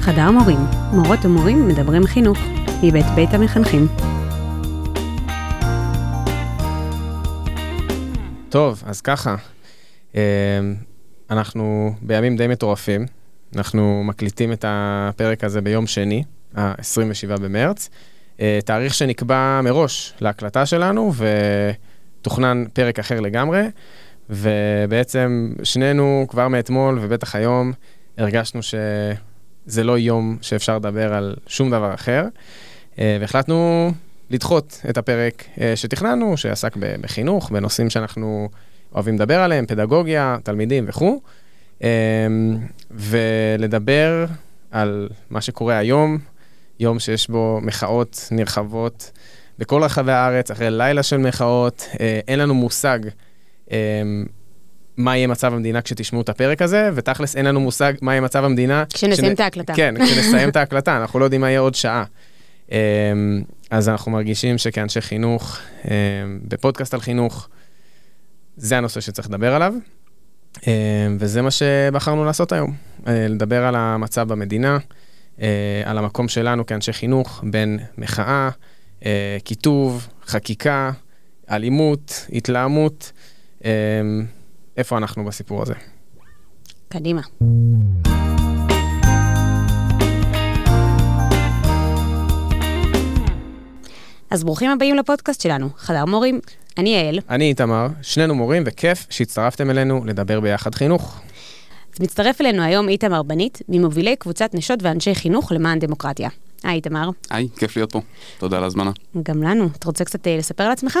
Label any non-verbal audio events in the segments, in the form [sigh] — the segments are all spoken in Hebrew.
חדר מורים, מורות ומורים מדברים חינוך, מבית בית המחנכים. טוב, אז ככה, אה, אנחנו בימים די מטורפים, אנחנו מקליטים את הפרק הזה ביום שני, ה-27 במרץ, אה, תאריך שנקבע מראש להקלטה שלנו, ותוכנן פרק אחר לגמרי, ובעצם שנינו כבר מאתמול, ובטח היום, הרגשנו שזה לא יום שאפשר לדבר על שום דבר אחר, אה, והחלטנו לדחות את הפרק אה, שתכננו, שעסק בחינוך, בנושאים שאנחנו אוהבים לדבר עליהם, פדגוגיה, תלמידים וכו', ולדבר על מה שקורה היום, יום שיש בו מחאות נרחבות בכל רחבי הארץ, אחרי לילה של מחאות. אה, אין לנו מושג אה, מה יהיה מצב המדינה כשתשמעו את הפרק הזה, ותכלס אין לנו מושג מה יהיה מצב המדינה. כשנסיים את ההקלטה. כן, כשנסיים את ההקלטה, אנחנו לא יודעים מה יהיה עוד שעה. אה, אז אנחנו מרגישים שכאנשי חינוך, בפודקאסט על חינוך, זה הנושא שצריך לדבר עליו. וזה מה שבחרנו לעשות היום, לדבר על המצב במדינה. אה, על המקום שלנו כאנשי חינוך בין מחאה, אה, כיתוב, חקיקה, אלימות, התלהמות, אה, איפה אנחנו בסיפור הזה. קדימה. אז ברוכים הבאים לפודקאסט שלנו, חדר מורים. אני יעל. אני איתמר, שנינו מורים, וכיף שהצטרפתם אלינו לדבר ביחד חינוך. אז מצטרף אלינו היום איתמר בנית, ממובילי קבוצת נשות ואנשי חינוך למען דמוקרטיה. היי איתמר. היי, כיף להיות פה. תודה על ההזמנה. גם לנו. אתה רוצה קצת אה, לספר על עצמך?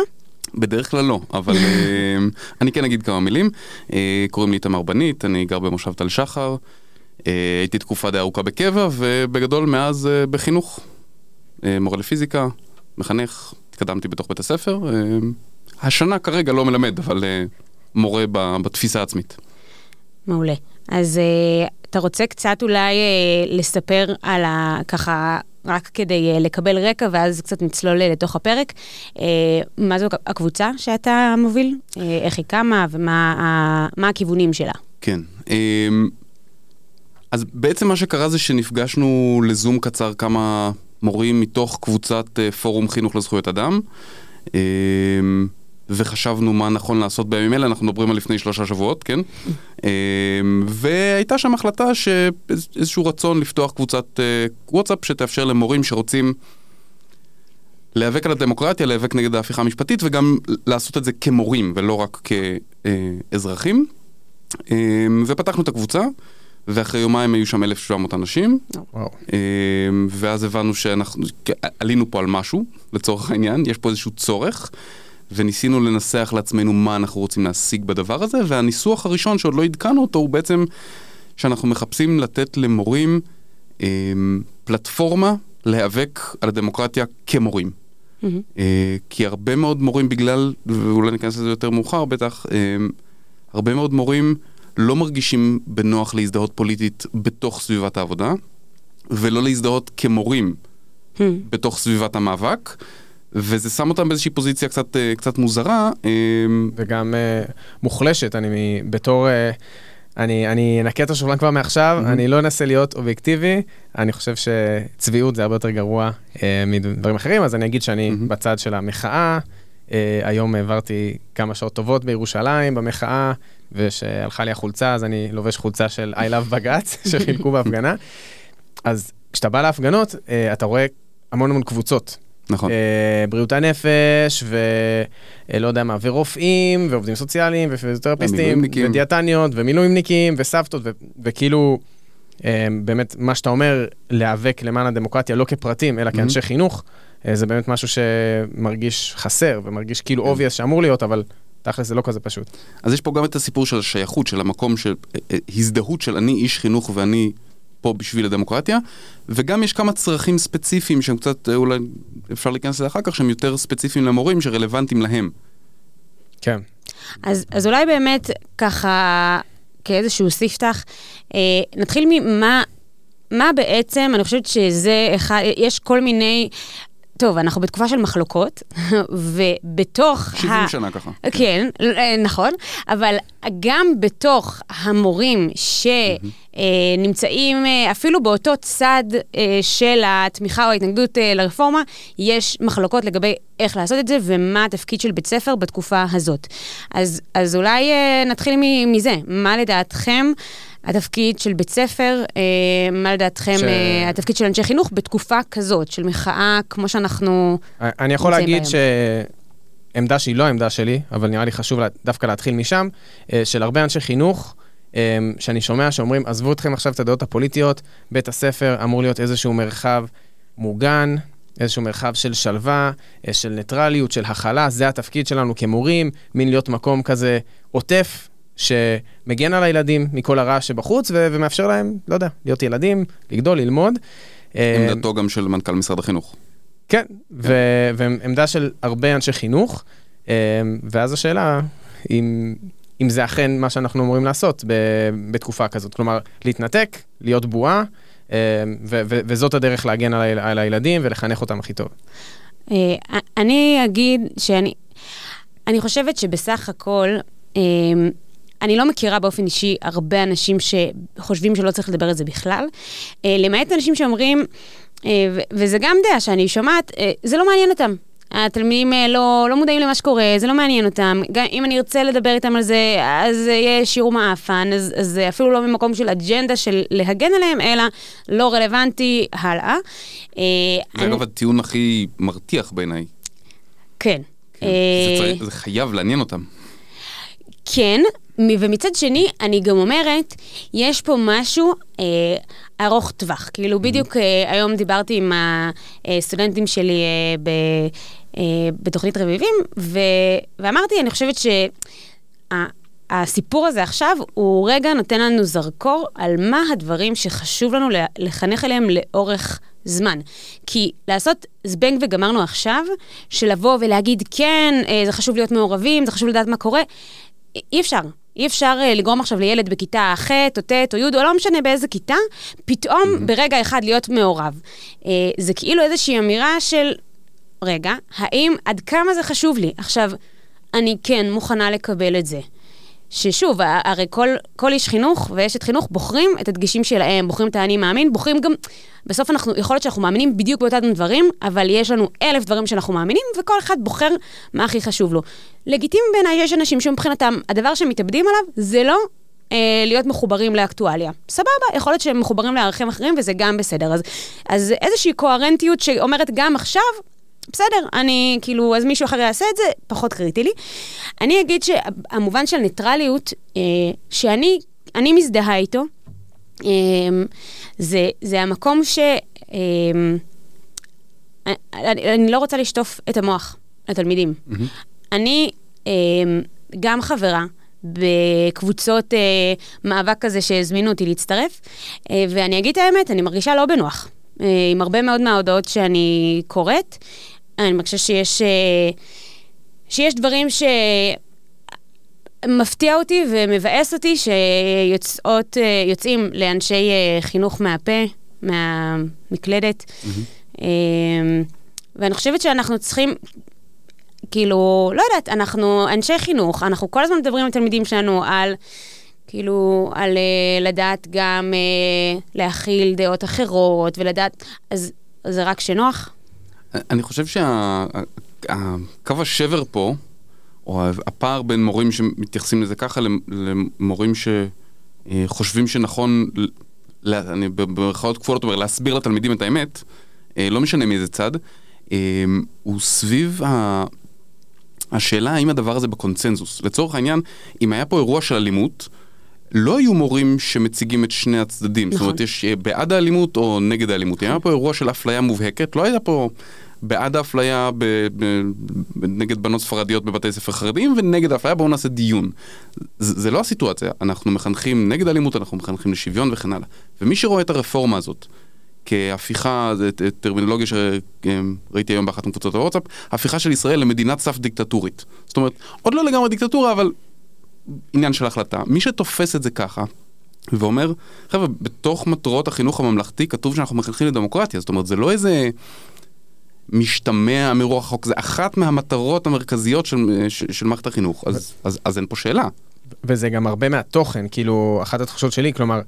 בדרך כלל לא, אבל [laughs] אה, אני כן אגיד כמה מילים. אה, קוראים לי איתמר בנית, אני גר במושב תל שחר. הייתי תקופה די ארוכה בקבע, ובגדול מאז בחינוך. מורה לפיזיקה, מחנך, התקדמתי בתוך בית הספר. השנה כרגע לא מלמד, אבל מורה בתפיסה העצמית. מעולה. אז אתה רוצה קצת אולי uh, לספר על ה... ככה, רק כדי uh, לקבל רקע, ואז קצת נצלול לתוך הפרק. Uh, מה זו הקבוצה שאתה מוביל? Uh, איך היא קמה ומה uh, הכיוונים שלה? כן. Uh, אז בעצם מה שקרה זה שנפגשנו לזום קצר כמה מורים מתוך קבוצת uh, פורום חינוך לזכויות אדם. וחשבנו מה נכון לעשות בימים אלה, אנחנו מדברים על לפני שלושה שבועות, כן? אמ, והייתה שם החלטה שאיזשהו רצון לפתוח קבוצת אה, וואטסאפ שתאפשר למורים שרוצים להיאבק על הדמוקרטיה, להיאבק נגד ההפיכה המשפטית וגם לעשות את זה כמורים ולא רק כאזרחים. אמ, ופתחנו את הקבוצה. ואחרי יומיים היו שם 1,700 אנשים, וואו. אמ, ואז הבנו שאנחנו עלינו פה על משהו, לצורך העניין, יש פה איזשהו צורך, וניסינו לנסח לעצמנו מה אנחנו רוצים להשיג בדבר הזה, והניסוח הראשון שעוד לא עדכנו אותו הוא בעצם שאנחנו מחפשים לתת למורים אה, פלטפורמה להיאבק על הדמוקרטיה כמורים. Mm-hmm. אה, כי הרבה מאוד מורים בגלל, ואולי ניכנס לזה יותר מאוחר בטח, אה, הרבה מאוד מורים לא מרגישים בנוח להזדהות פוליטית בתוך סביבת העבודה, ולא להזדהות כמורים mm-hmm. בתוך סביבת המאבק. וזה שם אותם באיזושהי פוזיציה קצת, אה, קצת מוזרה. אה, וגם uh, מוחלשת, אני בתור... Uh, אני, אני אנקה את השולחן כבר מעכשיו, mm-hmm. אני לא אנסה להיות אובייקטיבי, אני חושב שצביעות זה הרבה יותר גרוע uh, מדברים אחרים, אז אני אגיד שאני mm-hmm. בצד של המחאה. Uh, היום העברתי כמה שעות טובות בירושלים במחאה, ושהלכה לי החולצה, אז אני לובש חולצה של I love בג"ץ, [laughs] שחילקו בהפגנה. אז כשאתה בא להפגנות, uh, אתה רואה המון המון קבוצות. נכון. אה, בריאות הנפש, ולא יודע מה, ורופאים, ועובדים סוציאליים, ופיזיותרפיסטים, ודיאטניות, ומילואימניקים, וסבתות, וכאילו, אה, באמת, מה שאתה אומר, להיאבק למען הדמוקרטיה, לא כפרטים, אלא כאנשי חינוך, אה, זה באמת משהו שמרגיש חסר, ומרגיש כאילו obvious כן. שאמור להיות, אבל... תכל'ס זה לא כזה פשוט. אז יש פה גם את הסיפור של השייכות, של המקום של הזדהות של אני איש חינוך ואני פה בשביל הדמוקרטיה, וגם יש כמה צרכים ספציפיים שהם קצת, אה, אולי אפשר להיכנס לזה אחר כך, שהם יותר ספציפיים למורים, שרלוונטיים להם. כן. אז, אז אולי באמת ככה, כאיזשהו ספתח, אה, נתחיל ממה... מה בעצם, אני חושבת שזה אחד, יש כל מיני טוב, אנחנו בתקופה של מחלוקות, [laughs] ובתוך... 70 ה... שנה ככה. כן, אה, נכון, אבל גם בתוך המורים ש... אה, נמצאים אה, אפילו באותו צד של התמיכה או ההתנגדות לרפורמה, יש מחלוקות לגבי איך לעשות את זה ומה התפקיד של בית ספר בתקופה הזאת. אז, אז אולי נתחיל מזה, מה לדעתכם? התפקיד של בית ספר, אה, מה לדעתכם ש... אה, התפקיד של אנשי חינוך בתקופה כזאת, של מחאה כמו שאנחנו אני יכול להגיד שעמדה שהיא לא העמדה שלי, אבל נראה לי חשוב דווקא להתחיל משם, אה, של הרבה אנשי חינוך, אה, שאני שומע שאומרים, עזבו אתכם עכשיו את הדעות הפוליטיות, בית הספר אמור להיות איזשהו מרחב מוגן, איזשהו מרחב של שלווה, אה, של ניטרליות, של הכלה, זה התפקיד שלנו כמורים, מין להיות מקום כזה עוטף, שמגן על הילדים מכל הרעש שבחוץ, ו- ומאפשר להם, לא יודע, להיות ילדים, לגדול, ללמוד. עמדתו גם של מנכ"ל משרד החינוך. כן, ו- ועמדה של הרבה אנשי חינוך, ואז השאלה, אם, אם זה אכן מה שאנחנו אמורים לעשות ב- בתקופה כזאת. כלומר, להתנתק, להיות בועה, ו- ו- וזאת הדרך להגן על, ה- על הילדים ולחנך אותם הכי טוב. אני אגיד שאני אני חושבת שבסך הכל, אני לא מכירה באופן אישי הרבה אנשים שחושבים שלא צריך לדבר על זה בכלל, אה, למעט אנשים שאומרים, אה, וזה גם דעה שאני שומעת, אה, זה לא מעניין אותם. התלמידים לא, לא מודעים למה שקורה, זה לא מעניין אותם. גם אם אני ארצה לדבר איתם על זה, אז יהיה שיעור מעפן, אז, זה אפילו לא ממקום של אג'נדה של להגן עליהם, אלא לא רלוונטי, הלאה. זה אני... אגב הטיעון הכי מרתיח בעיניי. כן. כן. זה, צריך, זה חייב לעניין אותם. כן, ומצד שני, אני גם אומרת, יש פה משהו אה, ארוך טווח. כאילו, mm-hmm. בדיוק אה, היום דיברתי עם הסטודנטים שלי אה, ב, אה, בתוכנית רביבים, ו, ואמרתי, אני חושבת שהסיפור הזה עכשיו, הוא רגע נותן לנו זרקור על מה הדברים שחשוב לנו לחנך עליהם לאורך זמן. כי לעשות זבנג וגמרנו עכשיו, של לבוא ולהגיד, כן, אה, זה חשוב להיות מעורבים, זה חשוב לדעת מה קורה, אי אפשר. אי אפשר uh, לגרום עכשיו לילד בכיתה ח' או ט' או י', או לא משנה באיזה כיתה, פתאום mm-hmm. ברגע אחד להיות מעורב. Uh, זה כאילו איזושהי אמירה של, רגע, האם, עד כמה זה חשוב לי? עכשיו, אני כן מוכנה לקבל את זה. ששוב, הרי כל, כל איש חינוך ואשת חינוך בוחרים את הדגשים שלהם, בוחרים את האני מאמין, בוחרים גם, בסוף אנחנו, יכול להיות שאנחנו מאמינים בדיוק באותם דברים, אבל יש לנו אלף דברים שאנחנו מאמינים, וכל אחד בוחר מה הכי חשוב לו. לגיטימי בעיניי יש אנשים שמבחינתם, הדבר שהם מתאבדים עליו זה לא אה, להיות מחוברים לאקטואליה. סבבה, יכול להיות שהם מחוברים לערכים אחרים וזה גם בסדר. אז, אז איזושהי קוהרנטיות שאומרת גם עכשיו, בסדר, אני, כאילו, אז מישהו אחר יעשה את זה, פחות קריטי לי. אני אגיד שהמובן של ניטרליות, אה, שאני אני מזדהה איתו, אה, זה, זה המקום ש... אה, אני, אני לא רוצה לשטוף את המוח לתלמידים. Mm-hmm. אני אה, גם חברה בקבוצות אה, מאבק כזה שהזמינו אותי להצטרף, אה, ואני אגיד את האמת, אני מרגישה לא בנוח. אה, עם הרבה מאוד מההודעות שאני קוראת. אני מרגישה שיש, אה, שיש דברים שמפתיע אותי ומבאס אותי שיוצאות, אה, לאנשי חינוך מהפה, מהמקלדת. Mm-hmm. ואני חושבת שאנחנו צריכים, כאילו, לא יודעת, אנחנו אנשי חינוך, אנחנו כל הזמן מדברים עם תלמידים שלנו על... כאילו, על uh, לדעת גם uh, להכיל דעות אחרות ולדעת, אז זה רק שנוח? אני חושב שהקו שה, השבר פה, או הפער בין מורים שמתייחסים לזה ככה למורים שחושבים שנכון, אני במרכאות כפולות אומר, להסביר לתלמידים את האמת, אה, לא משנה מאיזה צד, הוא סביב ה... השאלה האם הדבר הזה בקונצנזוס. לצורך העניין, אם היה פה אירוע של אלימות, לא היו מורים שמציגים את שני הצדדים. נכון. זאת אומרת, יש אה, בעד האלימות או נגד האלימות. אם היה פה אירוע של אפליה מובהקת, לא היה פה בעד האפליה ב, ב, ב, נגד בנות ספרדיות בבתי ספר חרדיים ונגד האפליה, בואו נעשה דיון. זה, זה לא הסיטואציה, אנחנו מחנכים נגד אלימות, אנחנו מחנכים לשוויון וכן הלאה. ומי שרואה את הרפורמה הזאת כהפיכה, זה טרמינולוגיה שראיתי היום באחת מקבוצות הוואטסאפ, הפיכה של ישראל למדינת סף דיקטטורית. זאת אומרת, עוד לא לגמרי דיקטטורה, אבל עניין של החלטה. מי שתופס את זה ככה, ואומר, חבר'ה, בתוך מטרות החינוך הממלכתי כתוב שאנחנו מחנכים לדמוקרטיה, זאת אומרת, זה לא איזה משתמע מרוח החוק, זה אחת מהמטרות המרכזיות של, של, של מערכת החינוך, אז, אז, אז אין פה שאלה. וזה גם הרבה מהתוכן, כאילו, אחת התחושות שלי, כלומר,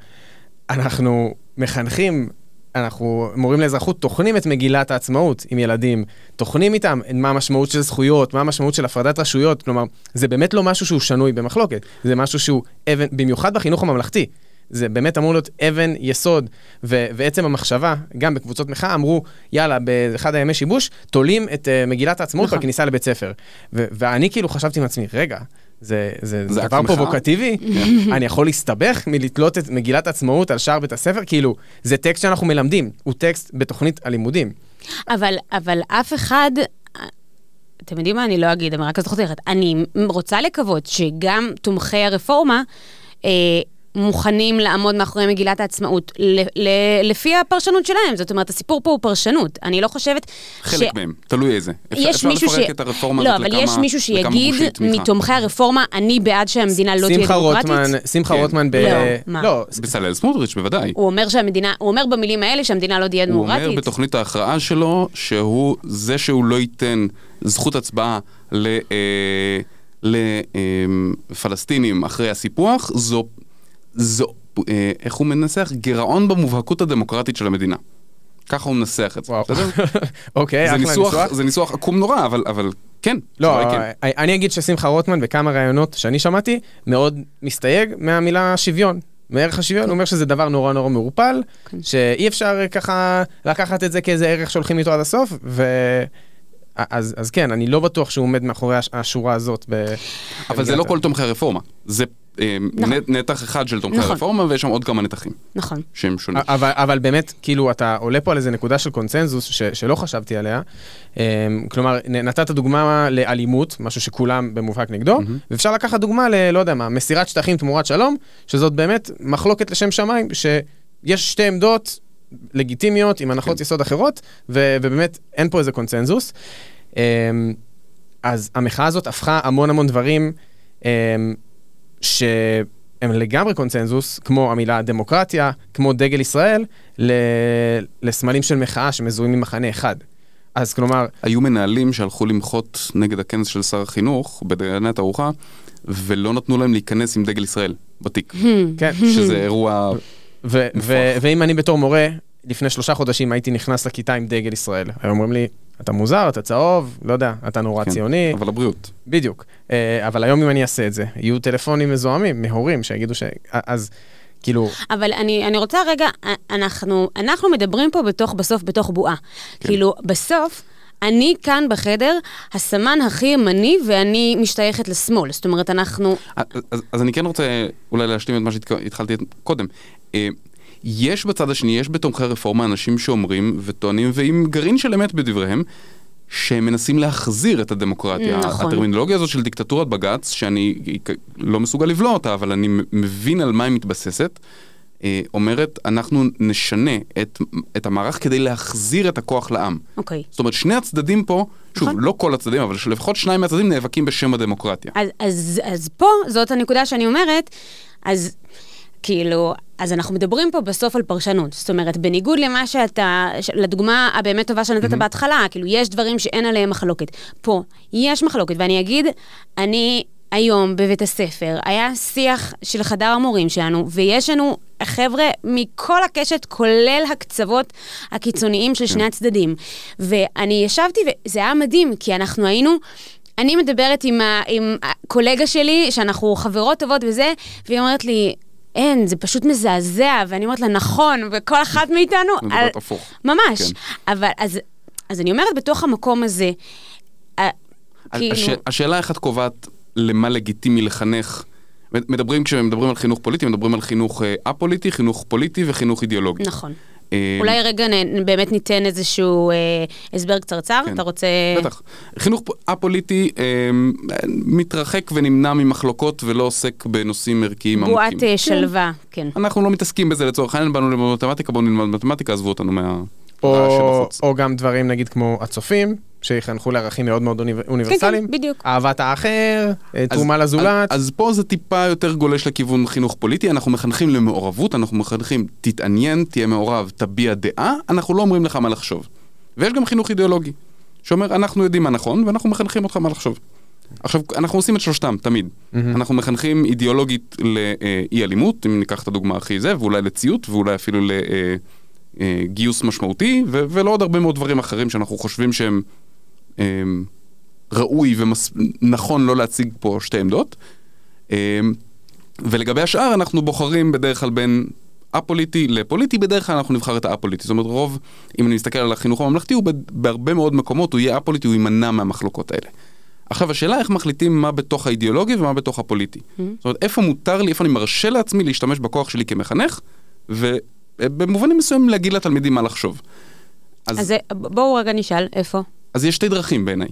אנחנו מחנכים, אנחנו מורים לאזרחות, טוחנים את מגילת העצמאות עם ילדים, טוחנים איתם מה המשמעות של זכויות, מה המשמעות של הפרדת רשויות, כלומר, זה באמת לא משהו שהוא שנוי במחלוקת, זה משהו שהוא אבן, במיוחד בחינוך הממלכתי. זה באמת אמור להיות אבן יסוד, ו- ועצם המחשבה, גם בקבוצות מחאה אמרו, יאללה, באחד הימי שיבוש, תולים את uh, מגילת העצמאות נכון. בכניסה לבית ספר. ו- ואני כאילו חשבתי עם עצמי, רגע, זה, זה, זה דבר מחאה? פרובוקטיבי? אני יכול להסתבך מלתלות את מגילת העצמאות על שער בית הספר? כאילו, זה טקסט שאנחנו מלמדים, הוא טקסט בתוכנית הלימודים. אבל, אבל אף אחד, אתם יודעים מה, אני לא אגיד, אמירה כזאת חותרת. אני רוצה לקוות שגם תומכי הרפורמה, אה, מוכנים לעמוד מאחורי מגילת העצמאות ל- ל- לפי הפרשנות שלהם. זאת אומרת, הסיפור פה הוא פרשנות. אני לא חושבת חלק מהם, תלוי איזה. אפשר- יש אפשר מישהו ש... לפרק את הרפורמה לא, הזאת אבל לכמה- יש מישהו שיגיד. מתומכי הרפורמה, אני בעד שהמדינה לא תהיה דמוקרטית. רוטמן, שמחה כן. רוטמן ב... לא, מה? לא, בצלאל סמוטריץ', בוודאי. הוא אומר שהמדינה, הוא אומר במילים האלה שהמדינה לא תהיה הוא דמוקרטית. אומר בתוכנית ההכרעה שלו, שהוא, זה שהוא לא ייתן זכות הצבעה ל... אה, לפלסטינים אחרי הסיפוח, זו, זו, אה, איך הוא מנסח? גירעון במובהקות הדמוקרטית של המדינה. ככה הוא מנסח את זה. בסדר? [laughs] אוקיי, זה אחלה ניסוח. זה ניסוח עקום נורא, אבל, אבל כן. לא, כן. אני אגיד ששמחה רוטמן בכמה ראיונות שאני שמעתי, מאוד מסתייג מהמילה שוויון. מערך השוויון, הוא אומר שזה דבר נורא נורא מעורפל, כן. שאי אפשר ככה לקחת את זה כאיזה ערך שהולכים איתו עד הסוף, ו... אז, אז כן, אני לא בטוח שהוא עומד מאחורי הש- השורה הזאת. ב... אבל זה לא כל תומכי הרפורמה, זה נכון. נ- נתח אחד של תומכי נכון. הרפורמה, ויש שם עוד כמה נתחים נכון. שהם שונים. אבל, אבל באמת, כאילו, אתה עולה פה על איזה נקודה של קונצנזוס ש, שלא חשבתי עליה. אמ, כלומר, נתת דוגמה לאלימות, משהו שכולם במובהק נגדו, מהמם. ואפשר לקחת דוגמה ל... לא יודע מה, מסירת שטחים תמורת שלום, שזאת באמת מחלוקת לשם שמיים, שיש שתי עמדות לגיטימיות עם הנחות כן. יסוד אחרות, ו, ובאמת אין פה איזה קונצנזוס. אמ, אז המחאה הזאת הפכה המון המון דברים אמ, שהם לגמרי קונצנזוס, כמו המילה דמוקרטיה, כמו דגל ישראל, ל... לסמלים של מחאה שמזוהים ממחנה אחד. אז כלומר, היו מנהלים שהלכו למחות נגד הכנס של שר החינוך בדייני התערוכה, ולא נתנו להם להיכנס עם דגל ישראל בתיק, כן, שזה אירוע... ואם אני בתור מורה, לפני שלושה חודשים הייתי נכנס לכיתה עם דגל ישראל. היו אומרים לי, אתה מוזר, אתה צהוב, לא יודע, אתה נורא כן, ציוני, אבל הבריאות. בדיוק. אה, אבל היום אם אני אעשה את זה, יהיו טלפונים מזוהמים מהורים שיגידו ש... אז כאילו, אבל אני, אני רוצה רגע, אנחנו, אנחנו מדברים פה בתוך, בסוף בתוך בועה. כן. כאילו, בסוף, אני כאן בחדר הסמן הכי ימני ואני משתייכת לשמאל. זאת אומרת, אנחנו... אז, אז, אז אני כן רוצה אולי להשלים את מה שהתחלתי קודם. יש בצד השני, יש בתומכי הרפורמה אנשים שאומרים וטוענים, ועם גרעין של אמת בדבריהם, שהם מנסים להחזיר את הדמוקרטיה. נכון. הטרמינולוגיה הזאת של דיקטטורת בג"ץ, שאני לא מסוגל לבלוע אותה, אבל אני מבין על מה היא מתבססת, אה, אומרת, אנחנו נשנה את, את המערך כדי להחזיר את הכוח לעם. אוקיי. זאת אומרת, שני הצדדים פה, שוב, נכון. לא כל הצדדים, אבל לפחות שניים מהצדדים נאבקים בשם הדמוקרטיה. אז, אז, אז פה, זאת הנקודה שאני אומרת, אז כאילו, אז אנחנו מדברים פה בסוף על פרשנות. זאת אומרת, בניגוד למה שאתה, לדוגמה הבאמת טובה שנתת mm-hmm. בהתחלה, כאילו, יש דברים שאין עליהם מחלוקת. פה, יש מחלוקת, ואני אגיד, אני היום בבית הספר, היה שיח של חדר המורים שלנו, ויש לנו חבר'ה מכל הקשת, כולל הקצוות הקיצוניים של שני הצדדים. ואני ישבתי, וזה היה מדהים, כי אנחנו היינו... אני מדברת עם, ה, עם הקולגה שלי, שאנחנו חברות טובות וזה, והיא אומרת לי, אין, זה פשוט מזעזע, ואני אומרת לה, נכון, וכל אחת מאיתנו... מדברת הפוך. ממש. כן. אבל אז, אז אני אומרת, בתוך המקום הזה, אה, כאילו... הש... השאלה איך את קובעת למה לגיטימי לחנך. מדברים, כשמדברים על חינוך פוליטי, מדברים על חינוך אה, א-פוליטי, חינוך פוליטי וחינוך אידיאולוגי. נכון. אה, אולי רגע נ, באמת ניתן איזשהו אה, הסבר קצרצר, כן. אתה רוצה... בטח. חינוך א-פוליטי אה, מתרחק ונמנע ממחלוקות ולא עוסק בנושאים ערכיים עמוקים. בועת אה, שלווה, כן. אנחנו לא מתעסקים בזה לצורך העניין, באנו ללמוד מתמטיקה, בואו נלמד מתמטיקה, עזבו אותנו מה... או. או גם דברים נגיד כמו הצופים, שיחנכו לערכים מאוד מאוד אוניב- אוניברסליים. כן, בדיוק. אהבת האחר, אה, אז- תרומה לזולת. אז, אז פה זה טיפה יותר גולש לכיוון חינוך פוליטי, אנחנו מחנכים למעורבות, אנחנו מחנכים תתעניין, תהיה מעורב, תביע דעה, אנחנו לא אומרים לך מה לחשוב. ויש גם חינוך אידיאולוגי, שאומר אנחנו יודעים מה נכון ואנחנו מחנכים אותך מה לחשוב. עכשיו, אנחנו עושים את שלושתם, תמיד. אנחנו מחנכים אידיאולוגית לאי אלימות, אם ניקח את הדוגמה הכי זה, ואולי לציות, ואולי אפילו לגיוס משמעותי, ו- ולא עוד הרבה מאוד דברים אחרים שאנחנו חושבים שהם אה, ראוי ונכון לא להציג פה שתי עמדות. אה, ולגבי השאר, אנחנו בוחרים בדרך כלל בין א-פוליטי לפוליטי, בדרך כלל אנחנו נבחר את האפוליטי. זאת אומרת, רוב, אם אני מסתכל על החינוך הממלכתי, הוא בהרבה מאוד מקומות, הוא יהיה א-פוליטי, הוא יימנע מהמחלוקות האלה. עכשיו, השאלה איך מחליטים מה בתוך האידיאולוגי ומה בתוך הפוליטי. Mm-hmm. זאת אומרת, איפה מותר לי, איפה אני מרשה לעצמי להשתמש בכוח שלי כמחנך, ובמובנים מסוימים להגיד לתלמידים מה לחשוב. אז, אז בואו רגע נשאל, איפה? אז יש שתי דרכים בעיניי.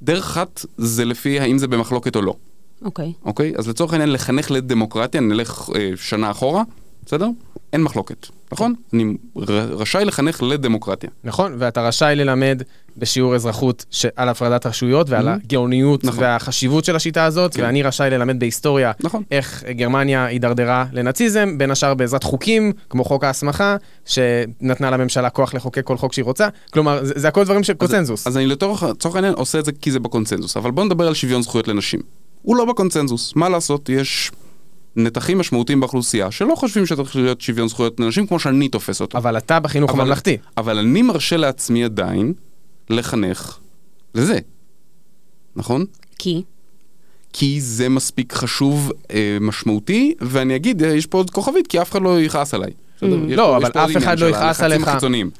דרך אחת זה לפי האם זה במחלוקת או לא. אוקיי. Okay. אוקיי? Okay? אז לצורך העניין לחנך לדמוקרטיה, נלך אה, שנה אחורה, בסדר? אין מחלוקת, נכון? אני רשאי לחנך לדמוקרטיה. נכון, ואתה רשאי ללמד בשיעור אזרחות על הפרדת רשויות ועל הגאוניות נכון. והחשיבות של השיטה הזאת, כן. ואני רשאי ללמד בהיסטוריה נכון. איך גרמניה הידרדרה לנאציזם, בין השאר בעזרת חוקים, כמו חוק ההסמכה, שנתנה לממשלה כוח לחוקק כל חוק שהיא רוצה. כלומר, זה, זה הכל דברים של קונצנזוס. אז, אז אני לצורך העניין עושה את זה כי זה בקונצנזוס, אבל בוא נדבר על שוויון זכויות לנשים. הוא לא בקונצנזוס, מה לעשות, יש... נתחים משמעותיים באוכלוסייה שלא חושבים שצריך להיות שוויון זכויות לנשים כמו שאני תופס אותו. אבל אתה בחינוך אבל, הממלכתי. אבל אני מרשה לעצמי עדיין לחנך לזה, נכון? כי? כי זה מספיק חשוב, אה, משמעותי, ואני אגיד, יש פה עוד כוכבית, כי אף אחד לא יכעס עליי. Mm. לא, אבל אף אחד לא יכעס עליך,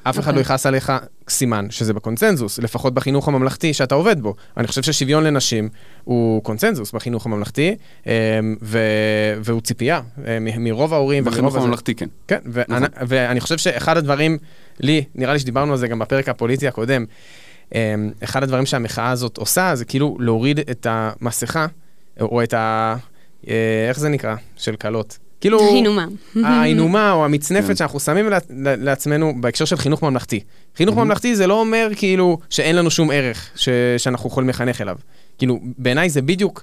אף אחד לא יכעס עליך סימן שזה בקונצנזוס, לפחות בחינוך הממלכתי שאתה עובד בו. אני חושב ששוויון לנשים הוא קונצנזוס בחינוך הממלכתי, אמ, והוא ציפייה אה, מרוב ההורים. בחינוך הממלכתי, כן. כן, נכון. ואני חושב שאחד הדברים, לי, נראה לי שדיברנו על זה גם בפרק הפוליטי הקודם, אמ, אחד הדברים שהמחאה הזאת עושה, זה כאילו להוריד את המסכה, או את ה... אה, איך זה נקרא? של כלות. כאילו... הינומה. ההינומה או המצנפת כן. שאנחנו שמים לעצמנו בהקשר של חינוך ממלכתי. חינוך ממלכתי זה לא אומר כאילו שאין לנו שום ערך ש, שאנחנו יכולים לחנך אליו. כאילו, בעיניי זה בדיוק,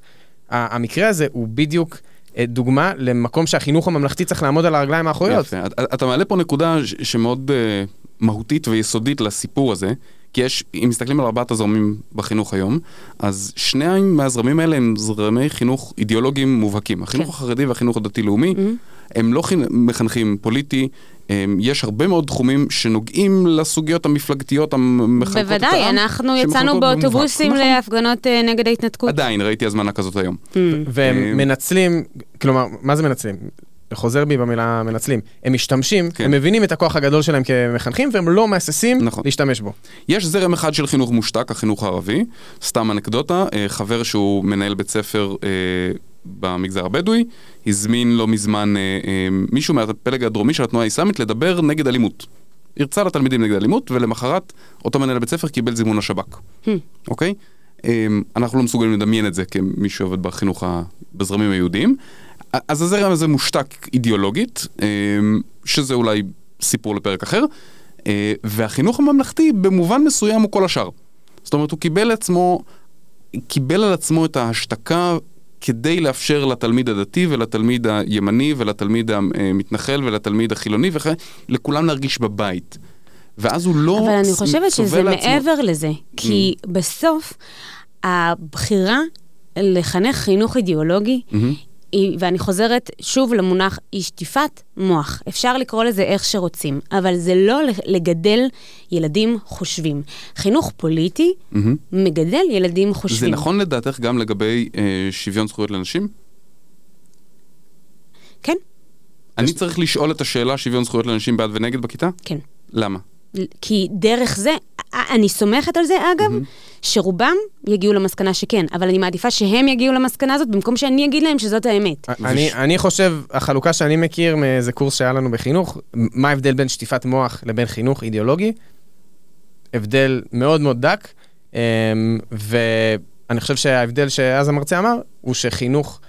המקרה הזה הוא בדיוק אה, דוגמה למקום שהחינוך הממלכתי צריך לעמוד על הרגליים האחוריות. יפה, אתה מעלה פה נקודה שמאוד uh, מהותית ויסודית לסיפור הזה. כי יש, אם מסתכלים על ארבעת הזרמים בחינוך היום, אז שני מהזרמים האלה הם זרמי חינוך אידיאולוגיים מובהקים. החינוך כן. החרדי והחינוך הדתי-לאומי, mm-hmm. הם לא מחנכים פוליטי, יש הרבה מאוד תחומים שנוגעים לסוגיות המפלגתיות המחלקות את העם. בוודאי, אנחנו יצאנו באוטובוסים נכון. להפגנות uh, נגד ההתנתקות. עדיין, ראיתי הזמנה כזאת היום. Mm. והם מנצלים, כלומר, מה זה מנצלים? חוזר בי במילה מנצלים, הם משתמשים, כן. הם מבינים את הכוח הגדול שלהם כמחנכים, והם לא מהססים נכון. להשתמש בו. יש זרם אחד של חינוך מושתק, החינוך הערבי, סתם אנקדוטה, אה, חבר שהוא מנהל בית ספר אה, במגזר הבדואי, הזמין לא מזמן אה, אה, מישהו מהפלג הדרומי של התנועה האסלאמית לדבר נגד אלימות. הרצה לתלמידים נגד אלימות, ולמחרת אותו מנהל בית ספר קיבל זימון לשב"כ, hmm. אוקיי? אה, אנחנו לא מסוגלים לדמיין את זה כמי שעובד בחינוך, ה... בזרמים היהודיים. אז הזרם הזה מושתק אידיאולוגית, אמ, שזה אולי סיפור לפרק אחר, אה, והחינוך הממלכתי במובן מסוים הוא כל השאר. זאת אומרת, הוא קיבל עצמו, קיבל על עצמו את ההשתקה כדי לאפשר לתלמיד הדתי ולתלמיד הימני ולתלמיד המתנחל ולתלמיד החילוני וכן, לכולם להרגיש בבית. ואז הוא לא אבל אני חושבת שזה לעצמו... מעבר לזה, כי mm. בסוף הבחירה לחנך חינוך אידיאולוגי mm-hmm. ואני חוזרת שוב למונח היא שטיפת מוח. אפשר לקרוא לזה איך שרוצים, אבל זה לא לגדל ילדים חושבים. חינוך פוליטי mm-hmm. מגדל ילדים חושבים. זה נכון לדעתך גם לגבי אה, שוויון זכויות לנשים? כן. אני צריך לשאול את השאלה שוויון זכויות לנשים בעד ונגד בכיתה? כן. למה? כי דרך זה, אני סומכת על זה אגב, mm-hmm. שרובם יגיעו למסקנה שכן, אבל אני מעדיפה שהם יגיעו למסקנה הזאת במקום שאני אגיד להם שזאת האמת. אני, אני חושב, החלוקה שאני מכיר מאיזה קורס שהיה לנו בחינוך, מה ההבדל בין שטיפת מוח לבין חינוך אידיאולוגי? הבדל מאוד מאוד דק, אמ, ואני חושב שההבדל שאז המרצה אמר, הוא שחינוך...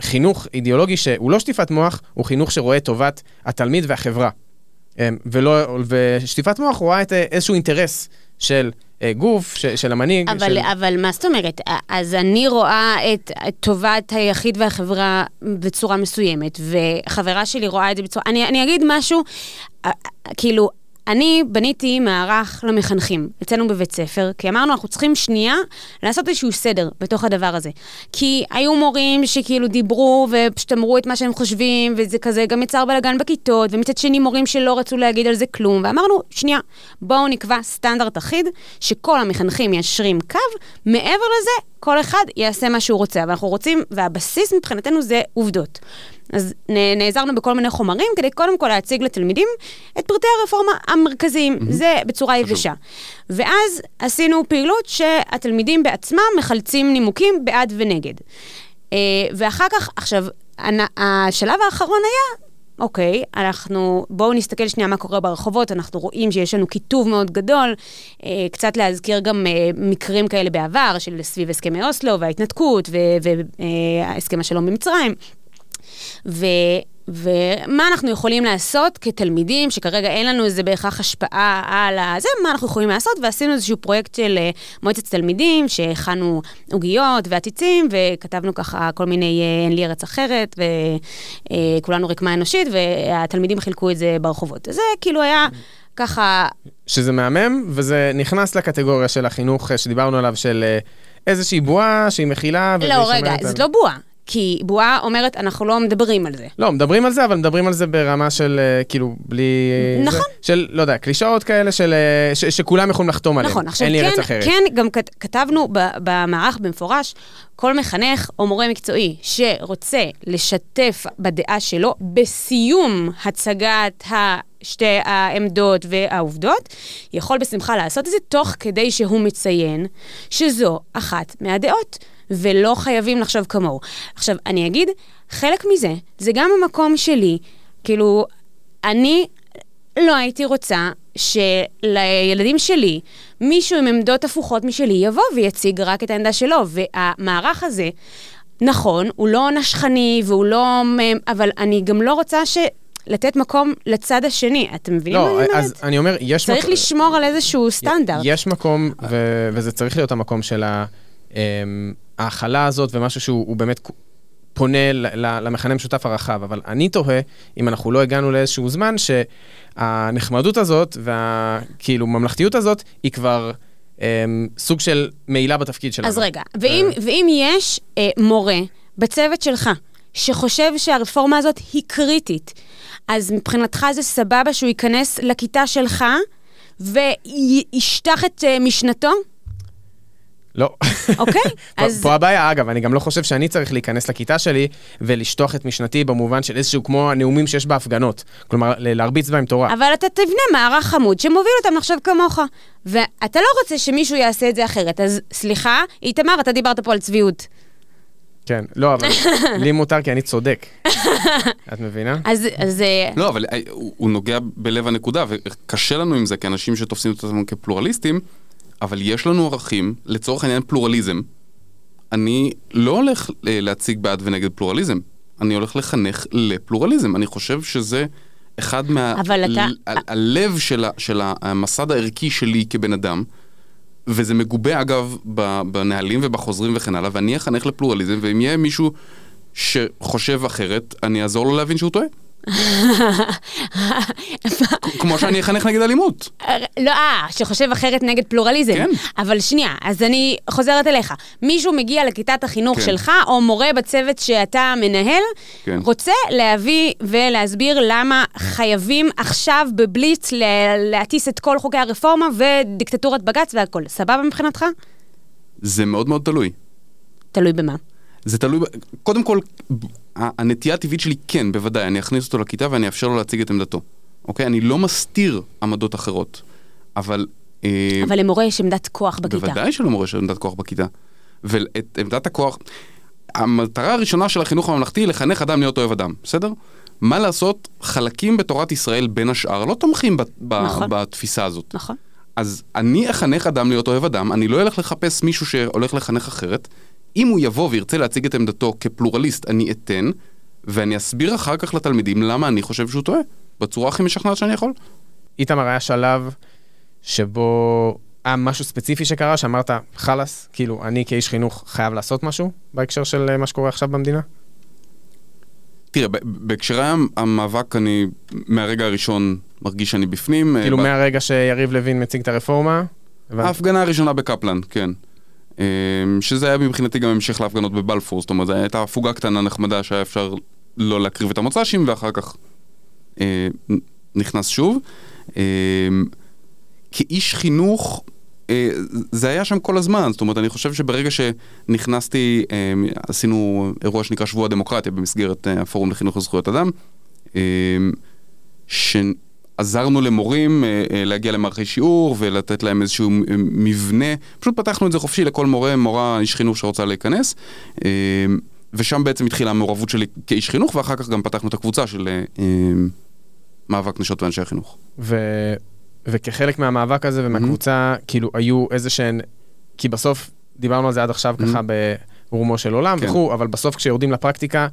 חינוך אידיאולוגי שהוא לא שטיפת מוח, הוא חינוך שרואה טובת התלמיד והחברה. אמ, ולא, ושטיפת מוח רואה את אה, איזשהו אינטרס של אה, גוף, של, של המנהיג. אבל, של... אבל מה זאת אומרת? אז אני רואה את, את טובת היחיד והחברה בצורה מסוימת, וחברה שלי רואה את זה בצורה... אני, אני אגיד משהו, כאילו, אני בניתי מערך למחנכים אצלנו בבית ספר, כי אמרנו, אנחנו צריכים שנייה לעשות איזשהו סדר בתוך הדבר הזה. כי היו מורים שכאילו דיברו ופשוט אמרו את מה שהם חושבים, וזה כזה גם יצר בלאגן בכיתות, ומצד שני מורים שלא רצו להגיד על זה כלום, ואמרנו, שנייה, בואו נקבע סטנדרט אחיד, שכל המחנכים מיישרים קו, מעבר לזה, כל אחד יעשה מה שהוא רוצה, ואנחנו רוצים, והבסיס מבחינתנו זה עובדות. אז נעזרנו בכל מיני חומרים כדי קודם כל להציג לתלמידים את פרטי הרפורמה המרכזיים, mm-hmm. זה בצורה יבשה. ואז עשינו פעילות שהתלמידים בעצמם מחלצים נימוקים בעד ונגד. אה, ואחר כך, עכשיו, השלב האחרון היה אוקיי, אנחנו, בואו נסתכל שנייה מה קורה ברחובות, אנחנו רואים שיש לנו קיטוב מאוד גדול, אה, קצת להזכיר גם אה, מקרים כאלה בעבר, של סביב הסכמי אוסלו וההתנתקות והסכם אה, השלום במצרים. ו... ומה אנחנו יכולים לעשות כתלמידים, שכרגע אין לנו איזה בהכרח השפעה על ה... זה, מה אנחנו יכולים לעשות, ועשינו איזשהו פרויקט של אה, מועצת תלמידים, שהכנו עוגיות ועציצים, וכתבנו ככה כל מיני אה, אין לי ארץ אחרת, וכולנו אה, רקמה אנושית, והתלמידים חילקו את זה ברחובות. זה כאילו היה... ככה... שזה מהמם, וזה נכנס לקטגוריה של החינוך שדיברנו עליו, של איזושהי בועה שהיא מכילה. לא, רגע, זאת לא בועה. כי בועה אומרת, אנחנו לא מדברים על זה. לא, מדברים על זה, אבל מדברים על זה ברמה של, אה, כאילו, בלי... נכון. זה, של, לא יודע, קלישאות כאלה של, אה, ש, שכולם יכולים לחתום עליהן. נכון, עכשיו אין כן, ארץ אחרת. כן, גם כתבנו במערך במפורש, כל מחנך או מורה מקצועי שרוצה לשתף בדעה שלו בסיום הצגת ה... שתי העמדות והעובדות, יכול בשמחה לעשות את זה תוך כדי שהוא מציין שזו אחת מהדעות. ולא חייבים לחשוב כמוהו. עכשיו, אני אגיד, חלק מזה, זה גם המקום שלי, כאילו, אני לא הייתי רוצה שלילדים שלי, מישהו עם עמדות הפוכות משלי יבוא ויציג רק את העמדה שלו, והמערך הזה, נכון, הוא לא נשכני והוא לא... אבל אני גם לא רוצה ש... לתת מקום לצד השני. אתם מבינים לא, מה אני אומרת? אז אני אומר, יש... צריך מקום... לשמור על איזשהו סטנדרט. יש מקום, ו... וזה צריך להיות המקום של ה... ההכלה הזאת ומשהו שהוא באמת פונה למכנה המשותף הרחב, אבל אני תוהה אם אנחנו לא הגענו לאיזשהו זמן שהנחמדות הזאת והכאילו ממלכתיות הזאת היא כבר... um, סוג של מעילה בתפקיד שלנו. אז רגע, ואם. ואם יש uh, מורה בצוות שלך שחושב שהרפורמה הזאת היא קריטית, אז מבחינתך זה סבבה שהוא ייכנס לכיתה שלך וישטח את uh, משנתו? לא. אוקיי, אז... פה הבעיה, אגב, אני גם לא חושב שאני צריך להיכנס לכיתה שלי ולשטוח את משנתי במובן של איזשהו כמו הנאומים שיש בהפגנות. כלומר, להרביץ בהם תורה. אבל אתה תבנה מערך חמוד שמוביל אותם לחשוב כמוך. ואתה לא רוצה שמישהו יעשה את זה אחרת. אז סליחה, איתמר, אתה דיברת פה על צביעות. כן, לא, אבל [laughs] לי מותר כי אני צודק. את מבינה? אז... אז... אה, לא, אבל אה, הוא נוגע בלב הנקודה, וקשה לנו עם זה כאנשים שתופסים את עצמם כפלורליסטים. אבל יש לנו ערכים, לצורך העניין פלורליזם. אני לא הולך אה, להציג בעד ונגד פלורליזם, אני הולך לחנך לפלורליזם. אני חושב שזה אחד מה... אבל אתה... ה- הלב של, ה- של המסד הערכי שלי כבן אדם, וזה מגובה אגב בנהלים ובחוזרים וכן הלאה, ואני אחנך לפלורליזם, ואם יהיה מישהו שחושב אחרת, אני אעזור לו להבין שהוא טועה. [laughs] כמו שאני אחנך נגד אלימות. לא, אה, שחושב אחרת נגד פלורליזם. כן. אבל שנייה, אז אני חוזרת אליך. מישהו מגיע לכיתת החינוך כן. שלך, או מורה בצוות שאתה מנהל, כן. רוצה להביא ולהסביר למה חייבים עכשיו בבליץ להטיס את כל חוקי הרפורמה ודיקטטורת בג"ץ והכל. סבבה מבחינתך? זה מאוד מאוד תלוי. תלוי במה? זה תלוי, קודם כל, הנטייה הטבעית שלי כן, בוודאי, אני אכניס אותו לכיתה ואני אאפשר לו להציג את עמדתו. אוקיי? אני לא מסתיר עמדות אחרות, אבל... אה, אבל למורה יש עמדת כוח בכיתה. בוודאי שלמורה יש עמדת כוח בכיתה. ואת עמדת הכוח... המטרה הראשונה של החינוך הממלכתי היא לחנך אדם להיות אוהב אדם, בסדר? מה לעשות, חלקים בתורת ישראל בין השאר לא תומכים ב- נכון. בתפיסה הזאת. נכון. אז אני אחנך אדם להיות אוהב אדם, אני לא אלך לחפש מישהו שהולך לחנך אחרת, אם הוא יבוא וירצה להציג את עמדתו כפלורליסט, אני אתן, ואני אסביר אחר כך לתלמידים למה אני חושב שהוא טועה, בצורה הכי משכנעת שאני יכול. איתמר, היה שלב שבו היה משהו ספציפי שקרה, שאמרת, חלאס, כאילו, אני כאיש חינוך חייב לעשות משהו בהקשר של אה, מה שקורה עכשיו במדינה? תראה, בהקשרי המאבק אני מהרגע הראשון מרגיש שאני בפנים. אה, כאילו ב- מהרגע שיריב לוין מציג את הרפורמה? ההפגנה הראשונה בקפלן, כן. אה, שזה היה מבחינתי גם המשך להפגנות בבלפור, זאת אומרת, זו הייתה הפוגה קטנה נחמדה שהיה אפשר לא להקריב את המוצ"שים ואחר כך אה, נכנס שוב. אה, כאיש חינוך, אה, זה היה שם כל הזמן, זאת אומרת, אני חושב שברגע שנכנסתי, אה, עשינו אירוע שנקרא שבוע הדמוקרטיה במסגרת אה, הפורום לחינוך לזכויות אדם, אה, שעזרנו למורים אה, אה, להגיע למערכי שיעור ולתת להם איזשהו אה, מבנה, פשוט פתחנו את זה חופשי לכל מורה, מורה, איש חינוך שרוצה להיכנס. ושם בעצם התחילה המעורבות שלי כאיש חינוך, ואחר כך גם פתחנו את הקבוצה של מאבק נשות ואנשי החינוך. ו... וכחלק מהמאבק הזה ומהקבוצה, כאילו, היו איזה שהן... כי בסוף, דיברנו על זה עד עכשיו ככה ברומו של עולם כן. וכו', אבל בסוף כשיורדים לפרקטיקה,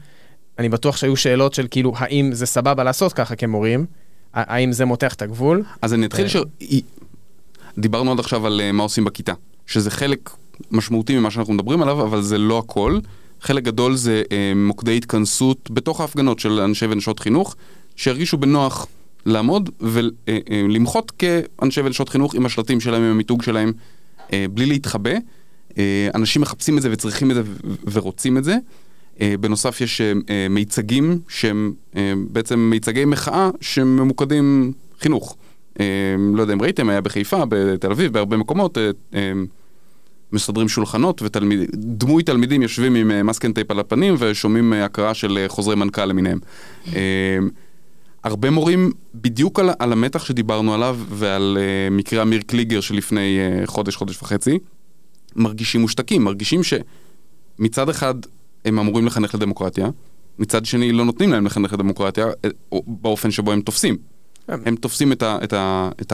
אני בטוח שהיו שאלות של כאילו, האם זה סבבה לעשות ככה כמורים? האם זה מותח את הגבול? אז אני אתחיל אה. ש... דיברנו עד עכשיו על אה, מה עושים בכיתה, שזה חלק משמעותי ממה שאנחנו מדברים עליו, אבל זה לא הכל. חלק גדול זה אה, מוקדי התכנסות בתוך ההפגנות של אנשי ונשות חינוך, שהרגישו בנוח לעמוד ולמחות כאנשי ונשות חינוך עם השלטים שלהם, עם המיתוג שלהם, אה, בלי להתחבא. אה, אנשים מחפשים את זה וצריכים את זה ורוצים את זה. אה, בנוסף יש אה, אה, מיצגים שהם בעצם מיצגי מחאה שממוקדים חינוך. לא יודע אם ראיתם, היה בחיפה, בתל אביב, בהרבה מקומות, מסדרים שולחנות ודמוי תלמידים יושבים עם masking tape על הפנים ושומעים אה, הקראה של חוזרי מנכ"ל למיניהם. הרבה מורים, בדיוק על, על המתח שדיברנו עליו ועל uh, מקרה אמיר קליגר שלפני uh, חודש, חודש וחצי, מרגישים מושתקים, מרגישים שמצד אחד הם אמורים לחנך לדמוקרטיה, מצד שני לא נותנים להם לחנך לדמוקרטיה אה, או באופן שבו הם תופסים. הם תופסים את, ה, את, ה, את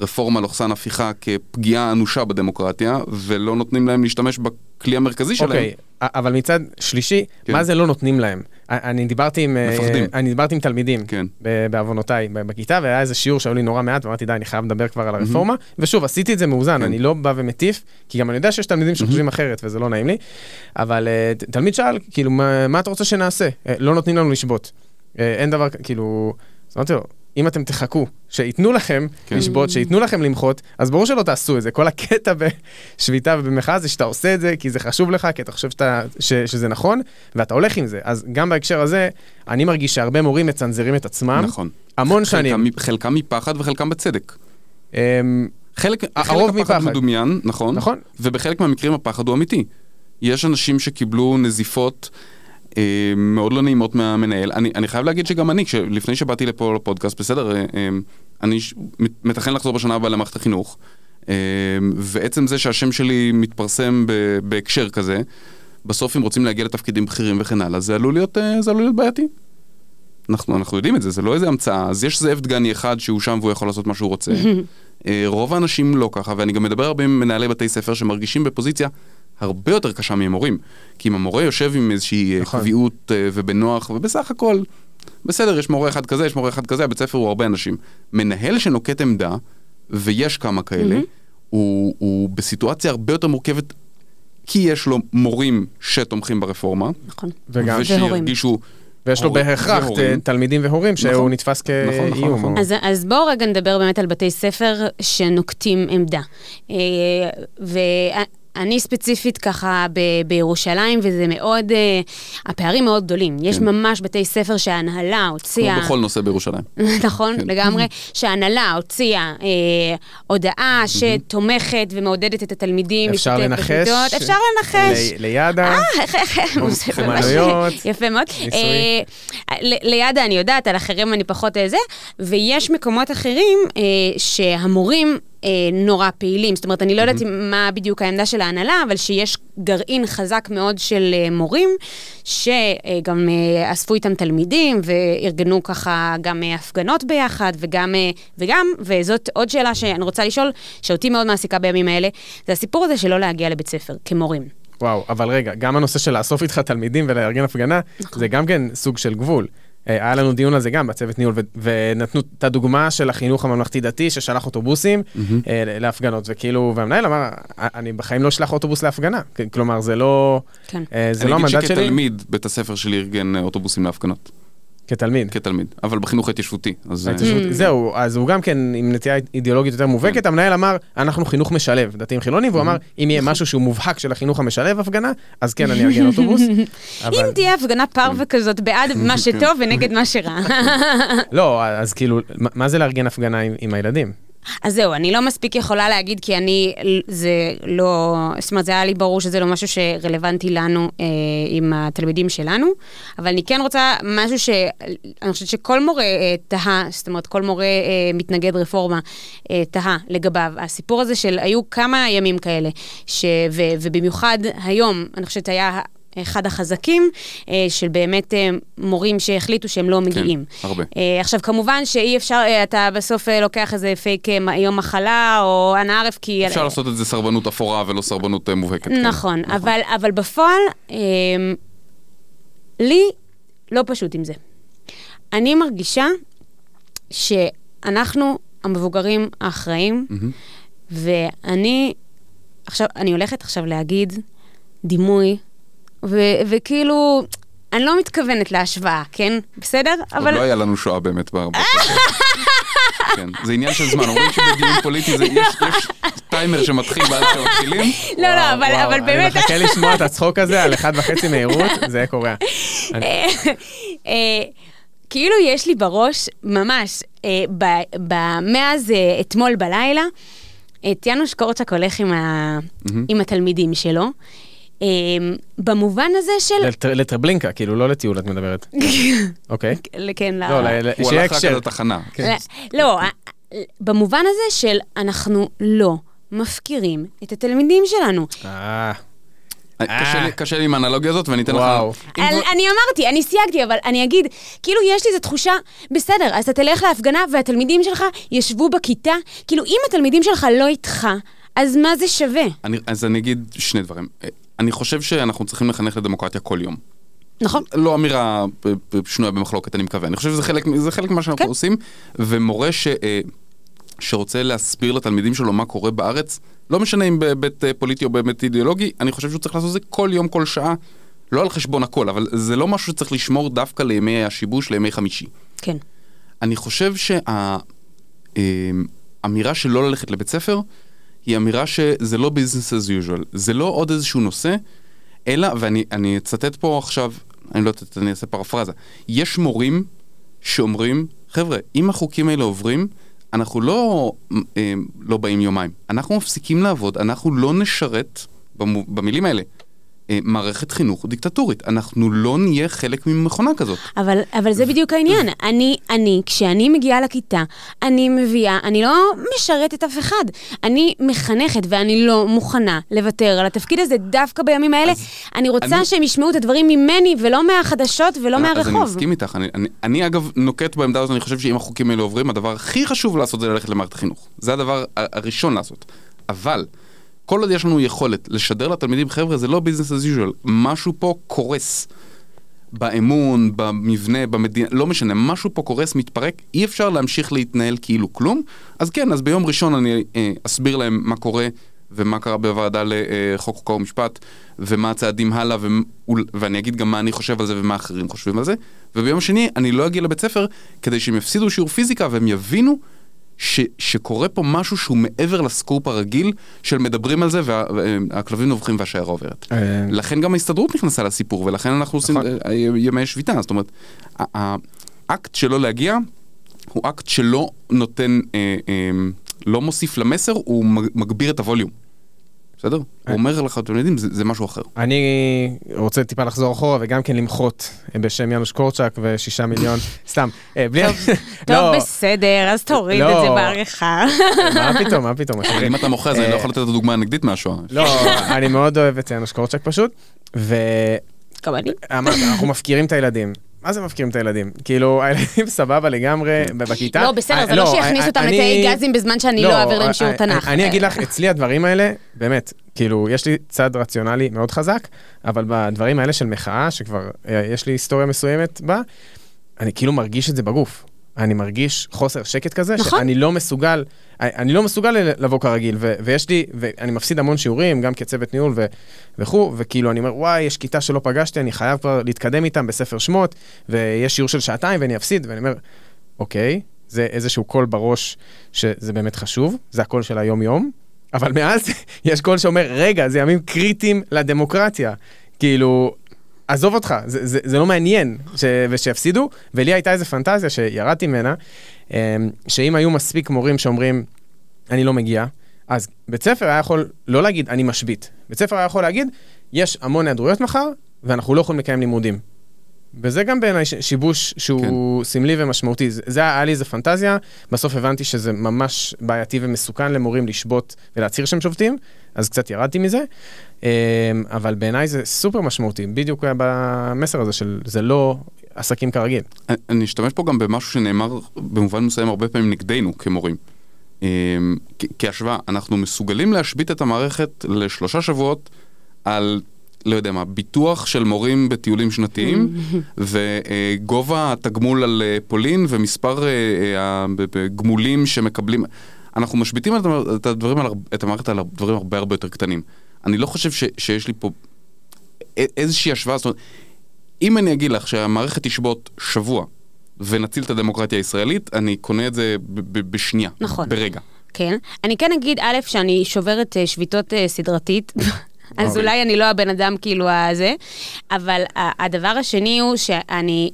הרפורמה לוחסן הפיכה כפגיעה אנושה בדמוקרטיה, ולא נותנים להם להשתמש בכלי המרכזי שלהם. אוקיי, אבל מצד שלישי, כן. מה זה לא נותנים להם? אני דיברתי עם... אה, מפחדים. אני דיברתי עם תלמידים. כן. בעוונותיי בכיתה, והיה איזה שיעור שהיו לי נורא מעט, ואמרתי, די, אני חייב לדבר כבר על הרפורמה. ושוב, עשיתי את זה מאוזן, כן. אני לא בא ומטיף, כי גם אני יודע שיש תלמידים שחושבים אחרת, וזה לא נעים לי. אבל אה, תלמיד שאל, כאילו, מה מה אתה רוצה שנעשה? אה, לא נותנים לנו לשבות. אין דבר, כאילו... אז אמרתי לו, אם אתם תחכו, שייתנו לכם כן. לשבות, שייתנו לכם למחות, אז ברור שלא תעשו את זה. כל הקטע בשביתה ובמחאה זה שאתה עושה את זה, כי זה חשוב לך, כי אתה חושב שאתה, ש, שזה נכון, ואתה הולך עם זה. אז גם בהקשר הזה, אני מרגיש שהרבה מורים מצנזרים את עצמם. נכון. המון חלקם שנים. חלקם מפחד וחלקם בצדק. אמ, חלק, הרוב חלק הפחד מפחד. מדומיין, נכון, נכון. ובחלק מהמקרים הפחד הוא אמיתי. יש אנשים שקיבלו נזיפות מאוד לא נעימות מהמנהל. אני, אני חייב להגיד שגם אני, לפני שבאתי לפה לפודקאסט, בסדר, אה, אה, אני ש- מת- מתכנן לחזור בשנה הבאה למערכת החינוך, אה, ועצם זה שהשם שלי מתפרסם בהקשר כזה, בסוף אם רוצים להגיע לתפקידים בכירים וכן הלאה, זה עלול להיות, אה, זה עלול להיות בעייתי. אנחנו, אנחנו יודעים את זה, זה לא איזה המצאה. אז יש זאב דגני אחד שהוא שם והוא יכול לעשות מה שהוא רוצה. [laughs] אה, רוב האנשים לא ככה, ואני גם מדבר הרבה עם מנהלי בתי ספר שמרגישים בפוזיציה הרבה יותר קשה ממורים. כי אם המורה יושב עם איזושהי נכון. נכון. קביעות אה, ובנוח, ובסך הכל, בסדר, יש מורה אחד כזה, יש מורה אחד כזה, הבית ספר הוא הרבה אנשים. מנהל שנוקט עמדה, ויש כמה כאלה, הוא, הוא בסיטואציה הרבה יותר מורכבת, כי יש לו מורים שתומכים ברפורמה, נכון. וגם, ושירגישו... ויש לו בהכרח. ת- תלמידים והורים שהוא נכון. נתפס נכון, נכון, כאיום. נכון. או- אז, אז בואו רגע נדבר באמת על בתי ספר שנוקטים עמדה. אה, ואני ספציפית ככה ב, בירושלים, וזה מאוד, אה, הפערים מאוד גדולים. יש כן. ממש בתי ספר שההנהלה כמו הוציאה... בכל נושא בירושלים. [laughs] נכון, כן. לגמרי, שההנהלה הוציאה אה, הודעה שתומכת ומעודדת את התלמידים אפשר לנחש? אפשר לנחש. ל- לידה, איך, איך, איך, זה ממש חמנויות, יפה מאוד. ניסוי. אה, ל- לידה אני יודעת, על אחרים אני פחות אה, זה, ויש מקומות אחרים אה, שהמורים... אה, נורא פעילים, זאת אומרת, אני לא יודעת מה בדיוק העמדה של ההנהלה, אבל שיש גרעין חזק מאוד של אה, מורים, שגם אה, אספו איתם תלמידים, וארגנו ככה גם אה, הפגנות ביחד, וגם, אה, וגם, וזאת עוד שאלה שאני רוצה לשאול, שאותי מאוד מעסיקה בימים האלה, זה הסיפור הזה שלא להגיע לבית ספר כמורים. וואו, אבל רגע, גם הנושא של לאסוף איתך תלמידים ולארגן הפגנה, נכון. זה גם כן סוג של גבול. אה, היה לנו דיון על זה גם בצוות ניהול, ו- ונתנו את הדוגמה של החינוך הממלכתי-דתי ששלח אוטובוסים אה, להפגנות, וכאילו, והמנהל אמר, אני בחיים לא אשלח אוטובוס להפגנה. כלומר, זה לא, כן. אה, זה לא המנדט אני אגיד שלי. שכתלמיד, בית הספר שלי ארגן אוטובוסים להפגנות. כתלמיד. כתלמיד. אבל בחינוך ההתיישבותי. אז... אה, ההתיישבות- זהו, אז הוא גם כן עם נטייה אידיאולוגית יותר מובהקת, המנהל אמר, אנחנו חינוך משלב, דתיים חילונים, והוא אמר, אם יהיה משהו שהוא מובהק של החינוך המשלב הפגנה, אז כן, אני ארגן [laughs] אוטובוס. אבל- אם תהיה הפגנה פרווה כזאת בעד [laughs] מה שטוב ונגד מה שרע. לא, אז כאילו, מה- מה זה לארגן הפגנה עם- עם הילדים? אז זהו, אני לא מספיק יכולה להגיד, כי אני, זה לא, זאת אומרת, זה היה לי ברור שזה לא משהו שרלוונטי לנו אה, עם התלמידים שלנו, אבל אני כן רוצה משהו שאני חושבת שכל מורה אה, תהה, זאת אומרת, כל מורה אה, מתנגד רפורמה אה, תהה לגביו. הסיפור הזה של, היו כמה ימים כאלה, ש, ו, ובמיוחד היום, אני חושבת היה... אחד החזקים, אה, של באמת אה, מורים שהחליטו שהם לא מגיעים. הרבה. אה, עכשיו, כמובן שאי אפשר, אתה בסוף לוקח איזה פייק יום מחלה או אנא ערף, כי... אפשר לעשות את זה סרבנות אפורה ולא סרבנות מובהקת. כן. נכון, אבל, אבל בפועל, אה, לי לא פשוט עם זה. אני מרגישה שאנחנו המבוגרים האחראים, מהמם. ואני, עכשיו, אני הולכת עכשיו להגיד דימוי, ו, וכאילו, אני לא מתכוונת להשוואה, כן? בסדר? עוד לא היה לנו שואה באמת בהרבה. [laughs] כן, זה עניין של זמן, אומרים שבדיון פוליטי זה- יש יש טיימר שמתחיל בעד [laughs] שמתחילים. לא, לא, אבל, וואו, אבל באמת... אני מחכה לשמוע את הצחוק הזה על אחד וחצי מהירות, זה יהיה קורע. אני- אה, כאילו יש לי בראש, ממש, אה, מאז אה, אתמול בלילה, את יאנוש קורצ'ק הולך עם, ה, עם התלמידים שלו. אה, במובן הזה של... לט- לטרבלינקה, כאילו, לא לטיול את מדברת. [laughs] אוקיי. כן, ל- לא, הוא הלך רק. עד התחנה. כן. לא, במובן הזה של אנחנו לא מפקירים את התלמידים שלנו. אה, קשה לי- קשה לי עם האנלוגיה הזאת ואני אתן לך... אני, אמרתי, אני סייגתי, אבל אני אגיד, כאילו יש לי איזו תחושה, בסדר, אז אתה תלך להפגנה והתלמידים שלך ישבו בכיתה, כאילו אם התלמידים שלך לא איתך, אז מה זה שווה? אני- אז אני אגיד שני דברים. אני חושב שאנחנו צריכים לחנך לדמוקרטיה כל יום. נכון? לא אמירה אה, אה, שנויה במחלוקת, אני מקווה. אני חושב שזה חלק, זה חלק ממה שאנחנו כן. עושים, ומורה ש, אה, שרוצה להסביר לתלמידים שלו מה קורה בארץ, לא משנה אם בהיבט פוליטי או בהיבט אידיאולוגי, אני חושב שהוא צריך לעשות את זה כל יום, כל שעה. לא על חשבון הכל, אבל זה לא משהו שצריך לשמור דווקא לימי השיבוש, לימי חמישי. כן. אני חושב שהאמירה של לא ללכת לבית ספר, היא אמירה שזה לא business as usual, זה לא עוד איזשהו נושא, אלא, ואני אני אצטט פה עכשיו, אני לא יודעת, אני אעשה פרפרזה, יש מורים שאומרים, חבר'ה, אם החוקים האלה עוברים, אנחנו לא, אה, לא באים יומיים, אנחנו מפסיקים לעבוד, אנחנו לא נשרת, במילים האלה, מערכת חינוך דיקטטורית, אנחנו לא נהיה חלק ממכונה כזאת. אבל, אבל זה בדיוק העניין. אני, אני, כשאני מגיעה לכיתה, אני מביאה, אני לא משרתת אף אחד. אני מחנכת ואני לא מוכנה לוותר על התפקיד הזה דווקא בימים האלה. אני רוצה אני- שהם ישמעו את הדברים ממני ולא מהחדשות ולא אז אני מהרחוב. מסכים איתך, אני, אני, אני אגב נוקט בעמדה הזאת, אני חושב שאם החוקים האלה עוברים, הדבר הכי חשוב לעשות זה ללכת למערכת החינוך. זה הדבר הראשון לעשות. אבל, כל עוד יש לנו יכולת לשדר לתלמידים, חבר'ה, זה לא ביזנס as usual, משהו פה קורס. באמון, במבנה, במדינה, לא משנה, משהו פה קורס, מתפרק, אי אפשר להמשיך להתנהל כאילו כלום. אז כן, אז ביום ראשון אני אה, אסביר להם מה קורה ומה קרה בוועדה לחוק חוקה ומשפט, ומה הצעדים הלאה, ו... ואני אגיד גם מה אני חושב על זה ומה אחרים חושבים על זה. וביום שני אני לא אגיע לבית ספר כדי שהם יפסידו שיעור פיזיקה והם יבינו ש, שקורה פה משהו שהוא מעבר לסקופ הרגיל של מדברים על זה והכלבים נובחים והשיירה עוברת. אה, לכן גם ההסתדרות נכנסה לסיפור ולכן אנחנו עושים נכון. אה, ימי שביתה, זאת אומרת, האקט שלא להגיע הוא אקט שלא נותן, אה, אה, לא מוסיף למסר, הוא מג- מגביר את הווליום. בסדר? הוא אומר לך, אתם יודעים, זה זה משהו אחר. אני רוצה טיפה לחזור אחורה וגם כן למחות בשם יאנוש קורצ'אק ושישה מיליון, [laughs] סתם, אה, בלי... [laughs] טוב, לא, בסדר, אז תוריד לא. את זה בעריכה. [laughs] מה פתאום, מה פתאום. אם אתה מוחה, אז אני לא אה, יכול לתת את הדוגמה הנגדית מהשואה. לא, אני מאוד אוהב את יאנוש קורצ'אק פשוט, גם אני. ואמרת, אנחנו מפקירים את הילדים. מה זה מפקירים את הילדים? כאילו, הילדים [laughs] סבבה לגמרי בכיתה. לא, בסדר, אה, זה לא שיכניס אותם אני- לתאי גזים בזמן שאני לא אעביר להם שיעור אני- תנ"ך. אני אגיד לך, אצלי הדברים האלה, באמת, כאילו, יש לי צד רציונלי מאוד חזק, אבל בדברים האלה של מחאה, שכבר אה, יש לי היסטוריה מסוימת בה, אני כאילו מרגיש את זה בגוף. אני מרגיש חוסר שקט כזה, נכון. שאני לא מסוגל, אני לא מסוגל לבוא כרגיל, ו- ויש לי, ואני מפסיד המון שיעורים, גם כצוות ניהול ו- וכו', וכאילו אני אומר, וואי, יש כיתה שלא פגשתי, אני חייב כבר להתקדם איתם בספר שמות, ויש שיעור של שעתיים ואני אפסיד, ואני אומר, אוקיי, זה איזשהו קול בראש שזה באמת חשוב, זה הקול של היום-יום, אבל מאז [laughs] יש קול שאומר, רגע, זה ימים קריטיים לדמוקרטיה. כאילו, עזוב אותך, זה, זה, זה לא מעניין, ש, ושיפסידו, ולי הייתה איזו פנטזיה שירדתי ממנה, אמ, שאם היו מספיק מורים שאומרים, אני לא מגיע, אז בית ספר היה יכול לא להגיד, אני משבית. בית ספר היה יכול להגיד, יש המון היעדרויות מחר, ואנחנו לא יכולים לקיים לימודים. וזה גם בעיניי שיבוש שהוא כן. סמלי ומשמעותי. זה, זה היה לי איזה פנטזיה, בסוף הבנתי שזה ממש בעייתי ומסוכן למורים לשבות ולהצהיר שהם שובתים, אז קצת ירדתי מזה. אמ, אבל בעיניי זה סופר משמעותי, בדיוק במסר הזה של זה לא עסקים כרגיל. אני, אני אשתמש פה גם במשהו שנאמר במובן מסוים הרבה פעמים נגדנו כמורים. אמ, כהשוואה, אנחנו מסוגלים להשבית את המערכת לשלושה שבועות על לא יודע מה, ביטוח של מורים בטיולים שנתיים, [laughs] וגובה התגמול על אה, פולין ומספר הגמולים אה, שמקבלים. אנחנו משביתים את, הדברים על, את המערכת על דברים הרבה הרבה יותר קטנים. אני לא חושב ש, שיש לי פה איזושהי השוואה, זאת אומרת, אם אני אגיד לך שהמערכת תשבות שבוע ונציל את הדמוקרטיה הישראלית, אני קונה את זה בשנייה, נכון. ברגע. כן. אני כן אגיד, א', שאני שוברת אה, שביתות סדרתית. אז אוקיי. אולי אני לא הבן אדם כאילו הזה, אבל הדבר השני הוא שאני,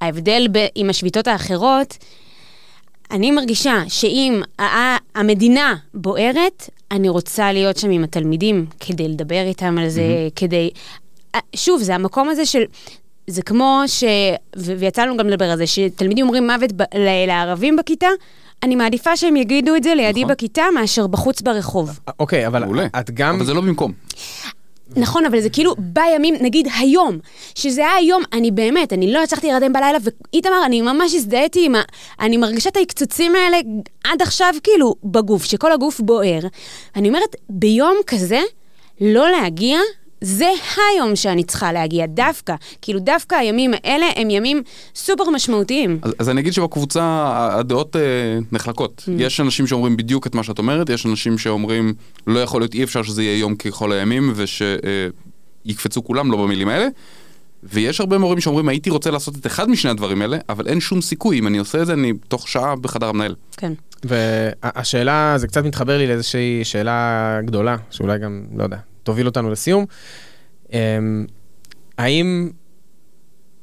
ההבדל ב, עם השביתות האחרות, אני מרגישה שאם המדינה בוערת, אני רוצה להיות שם עם התלמידים כדי לדבר איתם על זה, mm-hmm. כדי... שוב, זה המקום הזה של... זה כמו ש... ויצא לנו גם לדבר על זה, שתלמידים אומרים מוות ב... לערבים בכיתה, אני מעדיפה שהם יגידו את זה לידי נכון. בכיתה מאשר בחוץ ברחוב. אוקיי, אבל מעולה. את גם... אבל זה לא במקום. נכון, אבל זה כאילו בימים, נגיד היום, שזה היה היום, אני באמת, אני לא הצלחתי להירדם בלילה, ואיתמר, אני ממש הזדהיתי עם ה... אני מרגישה את ההקצוצים האלה עד עכשיו, כאילו, בגוף, שכל הגוף בוער. אני אומרת, ביום כזה, לא להגיע זה היום שאני צריכה להגיע, דווקא. כאילו, דווקא הימים האלה הם ימים סופר משמעותיים. אז, אז אני אגיד שבקבוצה הדעות אה, נחלקות. Mm. יש אנשים שאומרים בדיוק את מה שאת אומרת, יש אנשים שאומרים, לא יכול להיות, אי אפשר שזה יהיה יום ככל הימים, ושיקפצו אה, כולם, לא במילים האלה. ויש הרבה מורים שאומרים, הייתי רוצה לעשות את אחד משני הדברים האלה, אבל אין שום סיכוי, אם אני עושה את זה, אני תוך שעה בחדר המנהל. כן. והשאלה, זה קצת מתחבר לי לאיזושהי שאלה גדולה, שאולי גם, לא יודע, תוביל אותנו לסיום. אמ, האם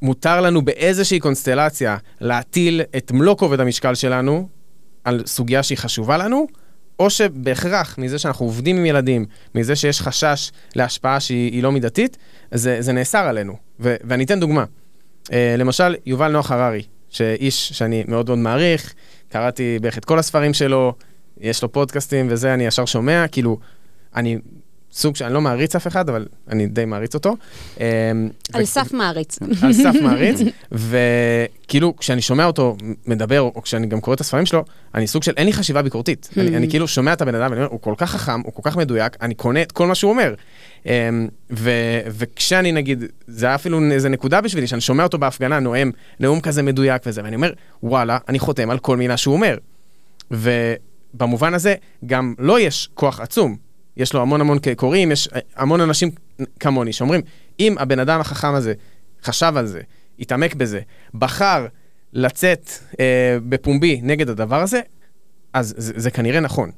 מותר לנו באיזושהי קונסטלציה להטיל את מלוא כובד המשקל שלנו על סוגיה שהיא חשובה לנו, או שבהכרח מזה שאנחנו עובדים עם ילדים, מזה שיש חשש להשפעה שהיא לא מידתית, זה, זה נאסר עלינו. ו, ואני אתן דוגמה. Uh, למשל, יובל נוח הררי, שאיש שאני מאוד מאוד מעריך, קראתי בערך את כל הספרים שלו, יש לו פודקאסטים וזה, אני ישר שומע, כאילו, אני סוג שאני לא מעריץ אף אחד, אבל אני די מעריץ אותו. אמ, על סף מעריץ. על סף מעריץ, [laughs] וכאילו, כשאני שומע אותו מדבר, או כשאני גם קורא את הספרים שלו, אני סוג של, אין לי חשיבה ביקורתית. אני, אני כאילו שומע את הבן אדם, ואני אומר, הוא כל כך חכם, הוא כל כך מדויק, אני קונה את כל מה שהוא אומר. אמ, ו, וכשאני נגיד, זה היה אפילו איזה נקודה בשבילי, שאני שומע אותו בהפגנה, נואם, נאום כזה מדויק וזה, ואני אומר, וואלה, אני חותם על כל מילה שהוא אומר. ובמובן הזה, גם לו יש כוח עצום. יש לו המון המון קוראים, יש המון אנשים כמוני שאומרים, אם הבן אדם החכם הזה חשב על זה, התעמק בזה, בחר לצאת אה, בפומבי נגד הדבר הזה, אז זה, זה כנראה נכון.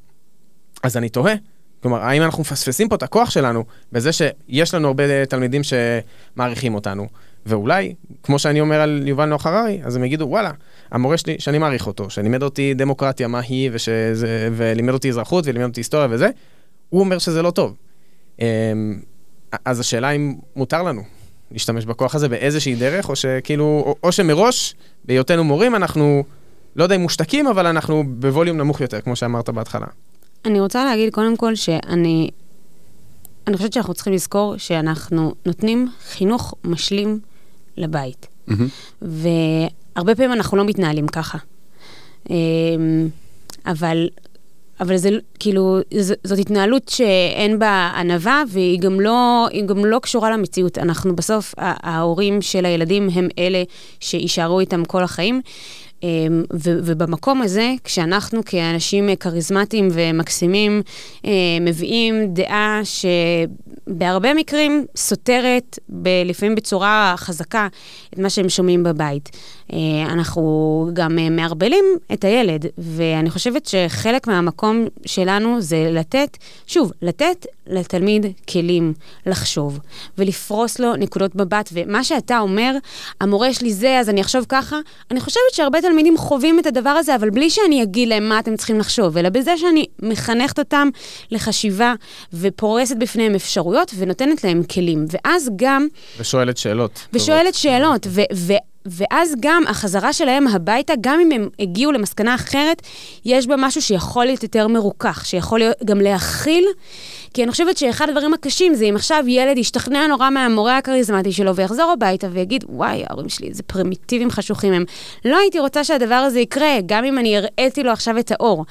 אז אני תוהה, כלומר, האם אנחנו מפספסים פה את הכוח שלנו בזה שיש לנו הרבה תלמידים שמעריכים אותנו, ואולי, כמו שאני אומר על יובל נוח הררי, אז הם יגידו, וואלה, המורה שלי, שאני מעריך אותו, שלימד אותי דמוקרטיה, מה היא, ושזה, ולימד אותי אזרחות ולימד אותי היסטוריה וזה, הוא אומר שזה לא טוב. אמ, אז השאלה אם מותר לנו להשתמש בכוח הזה באיזושהי דרך, או שכאילו, או, או שמראש, בהיותנו מורים, אנחנו, לא יודע אם מושתקים, אבל אנחנו בווליום נמוך יותר, כמו שאמרת בהתחלה. אני רוצה להגיד קודם כל שאני, אני חושבת שאנחנו צריכים לזכור שאנחנו נותנים חינוך משלים לבית. Mm-hmm. והרבה פעמים אנחנו לא מתנהלים ככה. אמ, אבל אבל זה כאילו, ז, זאת התנהלות שאין בה ענווה, והיא גם לא, גם לא קשורה למציאות. אנחנו בסוף, ההורים של הילדים הם אלה שיישארו איתם כל החיים. אמ, ובמקום הזה, כשאנחנו כאנשים כריזמטיים ומקסימים אה, מביאים דעה שבהרבה מקרים סותרת, לפעמים בצורה חזקה, את מה שהם שומעים בבית. אה, אנחנו גם אה, מערבלים את הילד, ואני חושבת שחלק מהמקום שלנו זה לתת, שוב, לתת לתלמיד כלים לחשוב ולפרוס לו נקודות מבט, ומה שאתה אומר, המורה שלי זה, אז אני אחשוב ככה, אני חושבת שהרבה תלמידים חווים את הדבר הזה, אבל בלי שאני אגיד להם מה אתם צריכים לחשוב, אלא בזה שאני מחנכת אותם לחשיבה ופורסת בפניהם אפשרויות ונותנת להם כלים. ואז גם... ושואלת שאלות. ושואלת. שאלות, ו... ו- ואז גם החזרה שלהם הביתה, גם אם הם הגיעו למסקנה אחרת, יש בה משהו שיכול להיות יותר מרוכך, שיכול להיות, גם להכיל כי אני חושבת שאחד הדברים הקשים זה אם עכשיו ילד ישתכנע נורא מהמורה הכריזמטי שלו ויחזור הביתה ויגיד, וואי, ההורים שלי איזה פרימיטיבים חשוכים הם. לא הייתי רוצה שהדבר הזה יקרה, גם אם אני הראיתי לו עכשיו את האור.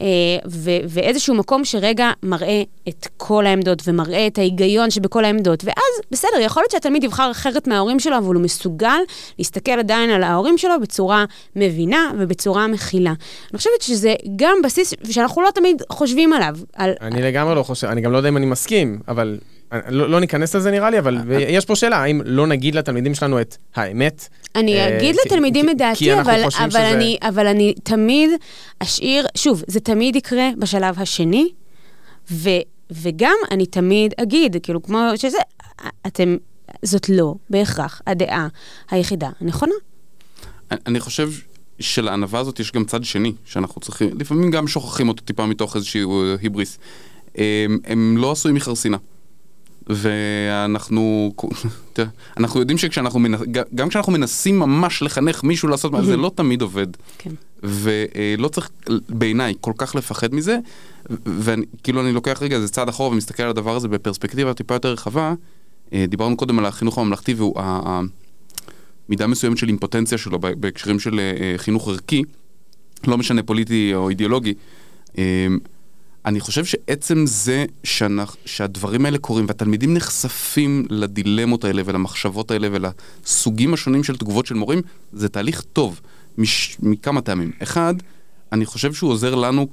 אה, ו- ואיזשהו מקום שרגע מראה את כל העמדות ומראה את ההיגיון שבכל העמדות. ואז, בסדר, יכול להיות שהתלמיד יבחר אחרת מההורים שלו, אבל הוא מסוגל להסתכל עדיין על ההורים שלו בצורה מבינה ובצורה מכילה. אני חושבת שזה גם בסיס שאנחנו לא תמיד חושבים עליו. על... אני לגמרי לא חושב, אני גם לא יודע אם אני מסכים, אבל לא, לא ניכנס לזה נראה לי, אבל יש פה שאלה, האם לא נגיד לתלמידים שלנו את האמת? אני אה, אגיד לתלמידים את דעתי, אבל, אבל, שזה... אני, אבל אני תמיד אשאיר, שוב, זה תמיד יקרה בשלב השני, ו, וגם אני תמיד אגיד, כאילו, כמו שזה, אתם, זאת לא בהכרח הדעה היחידה הנכונה. אני חושב שלענווה הזאת יש גם צד שני, שאנחנו צריכים, לפעמים גם שוכחים אותו טיפה מתוך איזשהו היבריס. הם, הם לא עשויים מחרסינה. ואנחנו, אנחנו יודעים שכשאנחנו, מנ... גם כשאנחנו מנסים ממש לחנך מישהו לעשות זה לא תמיד עובד. כן. ולא צריך בעיניי כל כך לפחד מזה, וכאילו אני לוקח רגע איזה צעד אחורה ומסתכל על הדבר הזה בפרספקטיבה טיפה יותר רחבה. אה, דיברנו קודם על החינוך הממלכתי והוא המידה מסוימת של אימפוטנציה שלו בהקשרים של אה, חינוך ערכי, לא משנה פוליטי או אידיאולוגי. אני חושב שעצם זה שאנחנו, שהדברים האלה קורים והתלמידים נחשפים לדילמות האלה ולמחשבות האלה ולסוגים השונים של תגובות של מורים, זה תהליך טוב מש, מכמה טעמים. אחד, אני חושב שהוא עוזר לנו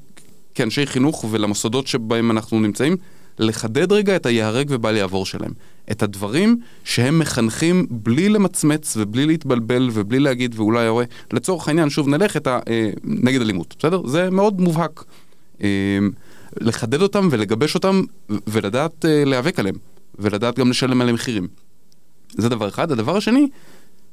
כאנשי חינוך ולמוסדות שבהם אנחנו נמצאים, לחדד רגע את היהרג ובל יעבור שלהם. את הדברים שהם מחנכים בלי למצמץ ובלי להתבלבל ובלי להגיד ואולי הורה, לצורך העניין, שוב נלך את ה... אה, נגד אלימות, בסדר? זה מאוד מובהק. אה, לחדד אותם ולגבש אותם ולדעת uh, להיאבק עליהם, ולדעת גם לשלם עליהם מחירים. זה דבר אחד. הדבר השני,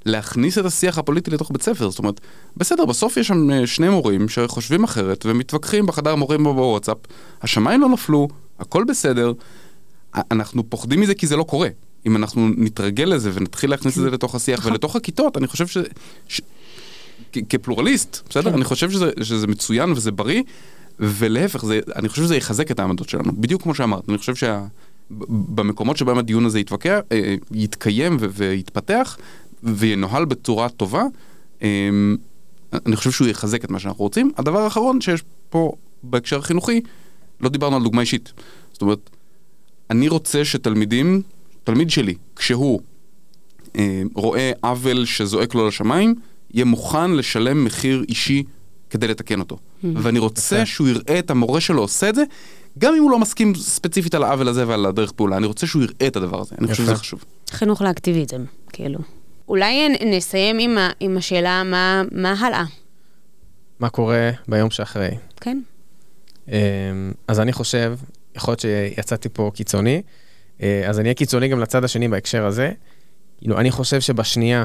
להכניס את השיח הפוליטי לתוך בית ספר. זאת אומרת, בסדר, בסוף יש שם uh, שני מורים שחושבים אחרת ומתווכחים בחדר המורים בוואטסאפ, השמיים לא נפלו, הכל בסדר. אנחנו פוחדים מזה כי זה לא קורה. אם אנחנו נתרגל לזה ונתחיל להכניס את זה לתוך השיח נכון. ולתוך הכיתות, אני חושב ש... ש... כפלורליסט, בסדר? כן. אני חושב שזה, שזה מצוין וזה בריא, ולהפך, זה, אני חושב שזה יחזק את העמדות שלנו, בדיוק כמו שאמרת, אני חושב שבמקומות שבהם הדיון הזה יתווכח, אה, יתקיים ו- ויתפתח וינוהל בצורה טובה, אה, אני חושב שהוא יחזק את מה שאנחנו רוצים. הדבר האחרון שיש פה בהקשר החינוכי, לא דיברנו על דוגמה אישית. זאת אומרת, אני רוצה שתלמידים, תלמיד שלי, כשהוא אה, רואה עוול שזועק לו לשמיים, יהיה מוכן לשלם מחיר אישי כדי לתקן אותו. ואני רוצה שהוא יראה את המורה שלו עושה את זה, גם אם הוא לא מסכים ספציפית על העוול הזה ועל הדרך פעולה, אני רוצה שהוא יראה את הדבר הזה, אני חושב שזה חשוב. חינוך לאקטיביזם, כאילו. אולי נסיים עם, ה, עם השאלה מה, מה הלאה. מה קורה ביום שאחרי. כן. אמ, אז אני חושב, יכול להיות שיצאתי פה קיצוני, אה, אז אני אהיה קיצוני גם לצד השני בהקשר הזה. כאילו, אני חושב שבשנייה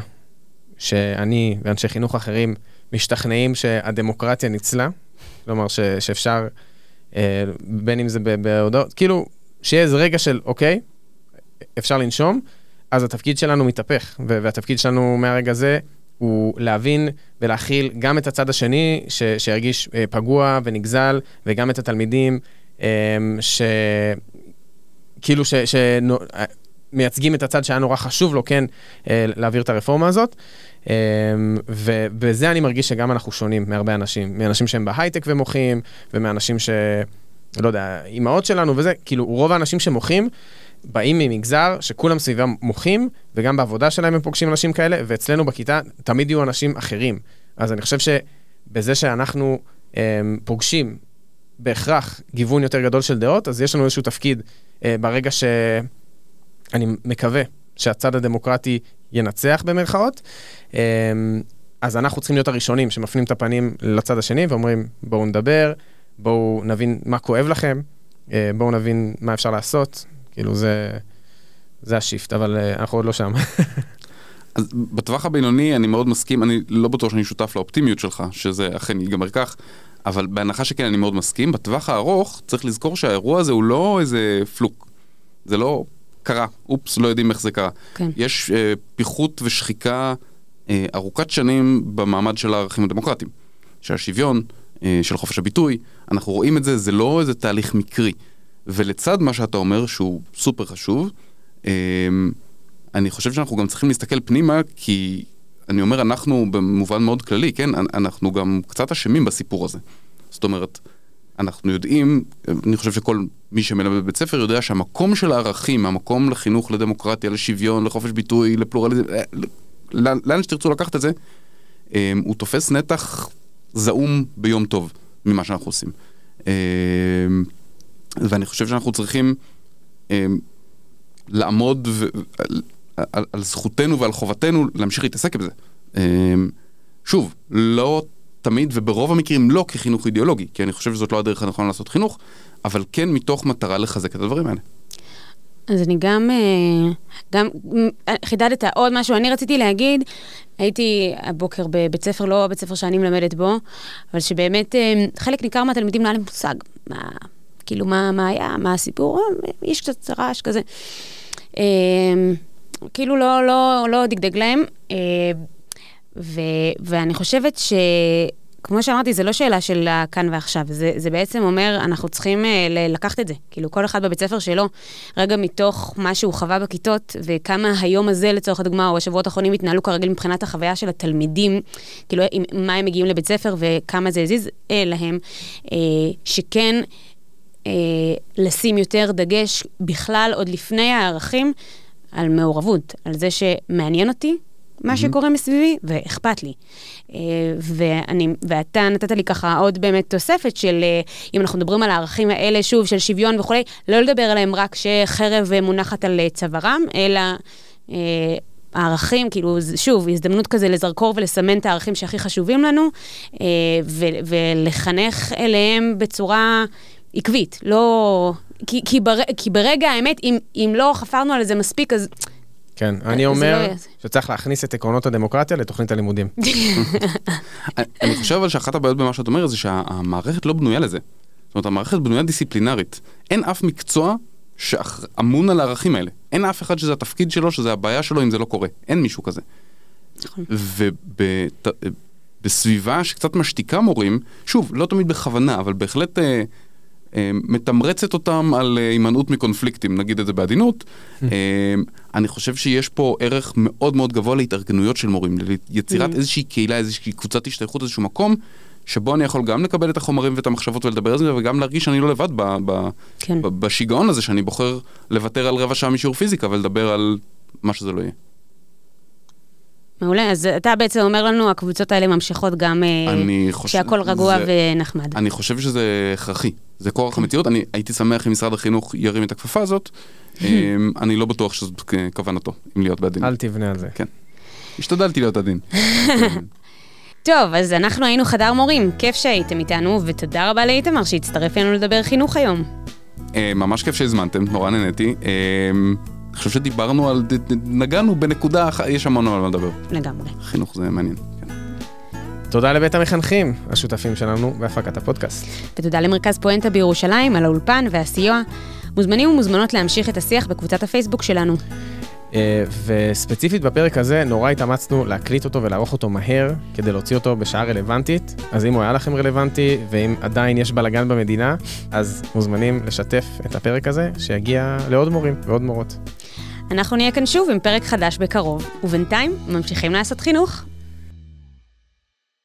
שאני ואנשי חינוך אחרים משתכנעים שהדמוקרטיה ניצלה, כלומר ש, שאפשר, אה, בין אם זה בהודעות, כאילו, שיהיה איזה רגע של, אוקיי, אפשר לנשום, אז התפקיד שלנו מתהפך, והתפקיד שלנו מהרגע הזה הוא להבין ולהכיל גם את הצד השני ש, שירגיש אה, פגוע ונגזל, וגם את התלמידים אה, ש... כאילו ש... ש... מייצגים את הצד שהיה נורא חשוב לו, כן, אה, להעביר את הרפורמה הזאת. אמ, ובזה אני מרגיש שגם אנחנו שונים מהרבה אנשים, מאנשים שהם בהייטק ומוחים, ומאנשים ש... לא יודע, אימהות שלנו וזה, כאילו רוב האנשים שמוחים באים ממגזר שכולם סביבם מוחים, וגם בעבודה שלהם הם פוגשים אנשים כאלה, ואצלנו בכיתה תמיד יהיו אנשים אחרים. אז אני חושב שבזה שאנחנו אמ, פוגשים בהכרח גיוון יותר גדול של דעות, אז יש לנו איזשהו תפקיד אה, ברגע שאני מקווה שהצד הדמוקרטי ינצח במרכאות, אמ, אז אנחנו צריכים להיות הראשונים שמפנים את הפנים לצד השני ואומרים, בואו נדבר, בואו נבין מה כואב לכם, אה, בואו נבין מה אפשר לעשות, כאילו זה, זה השיפט, אבל אה, אנחנו עוד לא שם. [laughs] אז בטווח הבינוני אני מאוד מסכים, אני לא בטוח שאני שותף לאופטימיות שלך, שזה אכן ייגמר כך, אבל בהנחה שכן אני מאוד מסכים, בטווח הארוך צריך לזכור שהאירוע הזה הוא לא איזה פלוק. זה לא קרה, אופס, לא יודעים איך זה קרה. כן. יש אה, פיחות ושחיקה אה, ארוכת שנים במעמד של הערכים הדמוקרטיים. של השוויון, אה, של חופש הביטוי, אנחנו רואים את זה, זה לא איזה תהליך מקרי. ולצד מה שאתה אומר, שהוא סופר חשוב, אה, אני חושב שאנחנו גם צריכים להסתכל פנימה, כי אני אומר אנחנו במובן מאוד כללי, כן? אנחנו גם קצת אשמים בסיפור הזה. זאת אומרת, אנחנו יודעים, אני חושב שכל מי שמלמד בבית ספר יודע שהמקום של הערכים, המקום לחינוך, לדמוקרטיה, לשוויון, לחופש ביטוי, לפלורליזם, אה, לאן, שתרצו לקחת את זה, אה, הוא תופס נתח זעום ביום טוב ממה שאנחנו עושים. אה, ואני חושב שאנחנו צריכים לעמוד ו... על, על זכותנו ועל חובתנו להמשיך להתעסק בזה. שוב, לא תמיד וברוב המקרים לא כחינוך אידיאולוגי, כי אני חושב שזאת לא הדרך הנכונה לעשות חינוך, אבל כן מתוך מטרה לחזק את הדברים האלה. אז אני גם, אה, גם חידדת עוד משהו, אני רציתי להגיד, הייתי הבוקר בבית ספר, לא בית ספר שאני מלמדת בו, אבל שבאמת אה, חלק ניכר מהתלמידים לא היה להם מושג, מה, כאילו מה, מה היה, מה הסיפור, אה, יש קצת רעש כזה. כאילו לא, לא, לא דגדג להם. ו, ואני חושבת ש... כמו שאמרתי, זה לא שאלה של כאן ועכשיו, זה, זה בעצם אומר, אנחנו צריכים אה, לקחת את זה. כאילו, כל אחד בבית ספר שלו, רגע מתוך מה שהוא חווה בכיתות, וכמה היום הזה, לצורך הדוגמה, או השבועות האחרונים התנהלו כרגיל מבחינת החוויה של התלמידים, כאילו, עם מה הם מגיעים לבית ספר וכמה זה הזיז אה, להם, אה, שכן אה, לשים יותר דגש בכלל, עוד לפני הערכים, על מעורבות, על זה שמעניין אותי, מה שקורה מסביבי, ואכפת לי. אה, ואני, ואתה נתת לי ככה עוד באמת תוספת של, אה, אם אנחנו מדברים על הערכים האלה, שוב, של שוויון וכולי, לא לדבר עליהם רק שחרב מונחת על אה, צווארם, אלא... הערכים, כאילו, שוב, הזדמנות כזה לזרקור ולסמן את הערכים שהכי חשובים לנו, ו- ולחנך אליהם בצורה עקבית, לא... כי, כי, בר, כי ברגע האמת, אם, אם לא חפרנו על זה מספיק, אז כן, אני אומר לא שצריך להכניס את עקרונות הדמוקרטיה לתוכנית הלימודים. [laughs] אני חושב אבל שאחת הבעיות במה שאת אומרת זה שהמערכת לא בנויה לזה. זאת אומרת, המערכת בנויה דיסציפלינרית. אין אף מקצוע שאמון על הערכים האלה. אין אף אחד שזה התפקיד שלו, שזה הבעיה שלו אם זה לא קורה. אין מישהו כזה. נכון. ובסביבה שקצת משתיקה מורים, שוב, לא תמיד בכוונה, אבל בהחלט... אה, מתמרצת אותם על אה, הימנעות מקונפליקטים, נגיד את זה בעדינות. אה, אני חושב שיש פה ערך מאוד מאוד גבוה להתארגנויות של מורים, ליצירת איזושהי קהילה, איזושהי קבוצת השתייכות, איזשהו מקום. שבו אני יכול גם לקבל את החומרים ואת המחשבות ולדבר על זה, וגם להרגיש שאני לא לבד ב- ב- כן. ב- בשיגעון הזה, שאני בוחר לוותר על רבע שעה משיעור פיזיקה ולדבר על מה שזה לא יהיה. מעולה, אז אתה בעצם אומר לנו, הקבוצות האלה ממשיכות גם כשהכול רגוע זה, ונחמד. אני חושב שזה הכרחי. זה כורח המציאות, אני הייתי שמח אם משרד החינוך ירים את הכפפה הזאת, [laughs] אמ, אני לא בטוח שזאת כוונתו, אם להיות בעדין. אל תבנה על זה. כן. השתדלתי להיות עדין. [laughs] טוב, אז אנחנו היינו חדר מורים, כיף שהייתם איתנו, ותודה רבה לאיתמר שהצטרף אלינו לדבר חינוך היום. אה, ממש כיף שהזמנתם, נורא נהניתי. אני חושב שדיברנו על, נגענו בנקודה, יש המון על מה לדבר. לגמרי. חינוך זה מעניין. תודה לבית המחנכים, השותפים שלנו בהפקת הפודקאסט. ותודה למרכז פואנטה בירושלים על האולפן והסיוע. מוזמנים ומוזמנות להמשיך את השיח בקבוצת הפייסבוק שלנו. Uh, וספציפית בפרק הזה נורא התאמצנו להקליט אותו ולערוך אותו מהר כדי להוציא אותו בשעה רלוונטית. אז אם הוא היה לכם רלוונטי ואם עדיין יש בלאגן במדינה, אז מוזמנים לשתף את הפרק הזה שיגיע לעוד מורים ועוד מורות. אנחנו נהיה כאן שוב עם פרק חדש בקרוב, ובינתיים ממשיכים לעשות חינוך.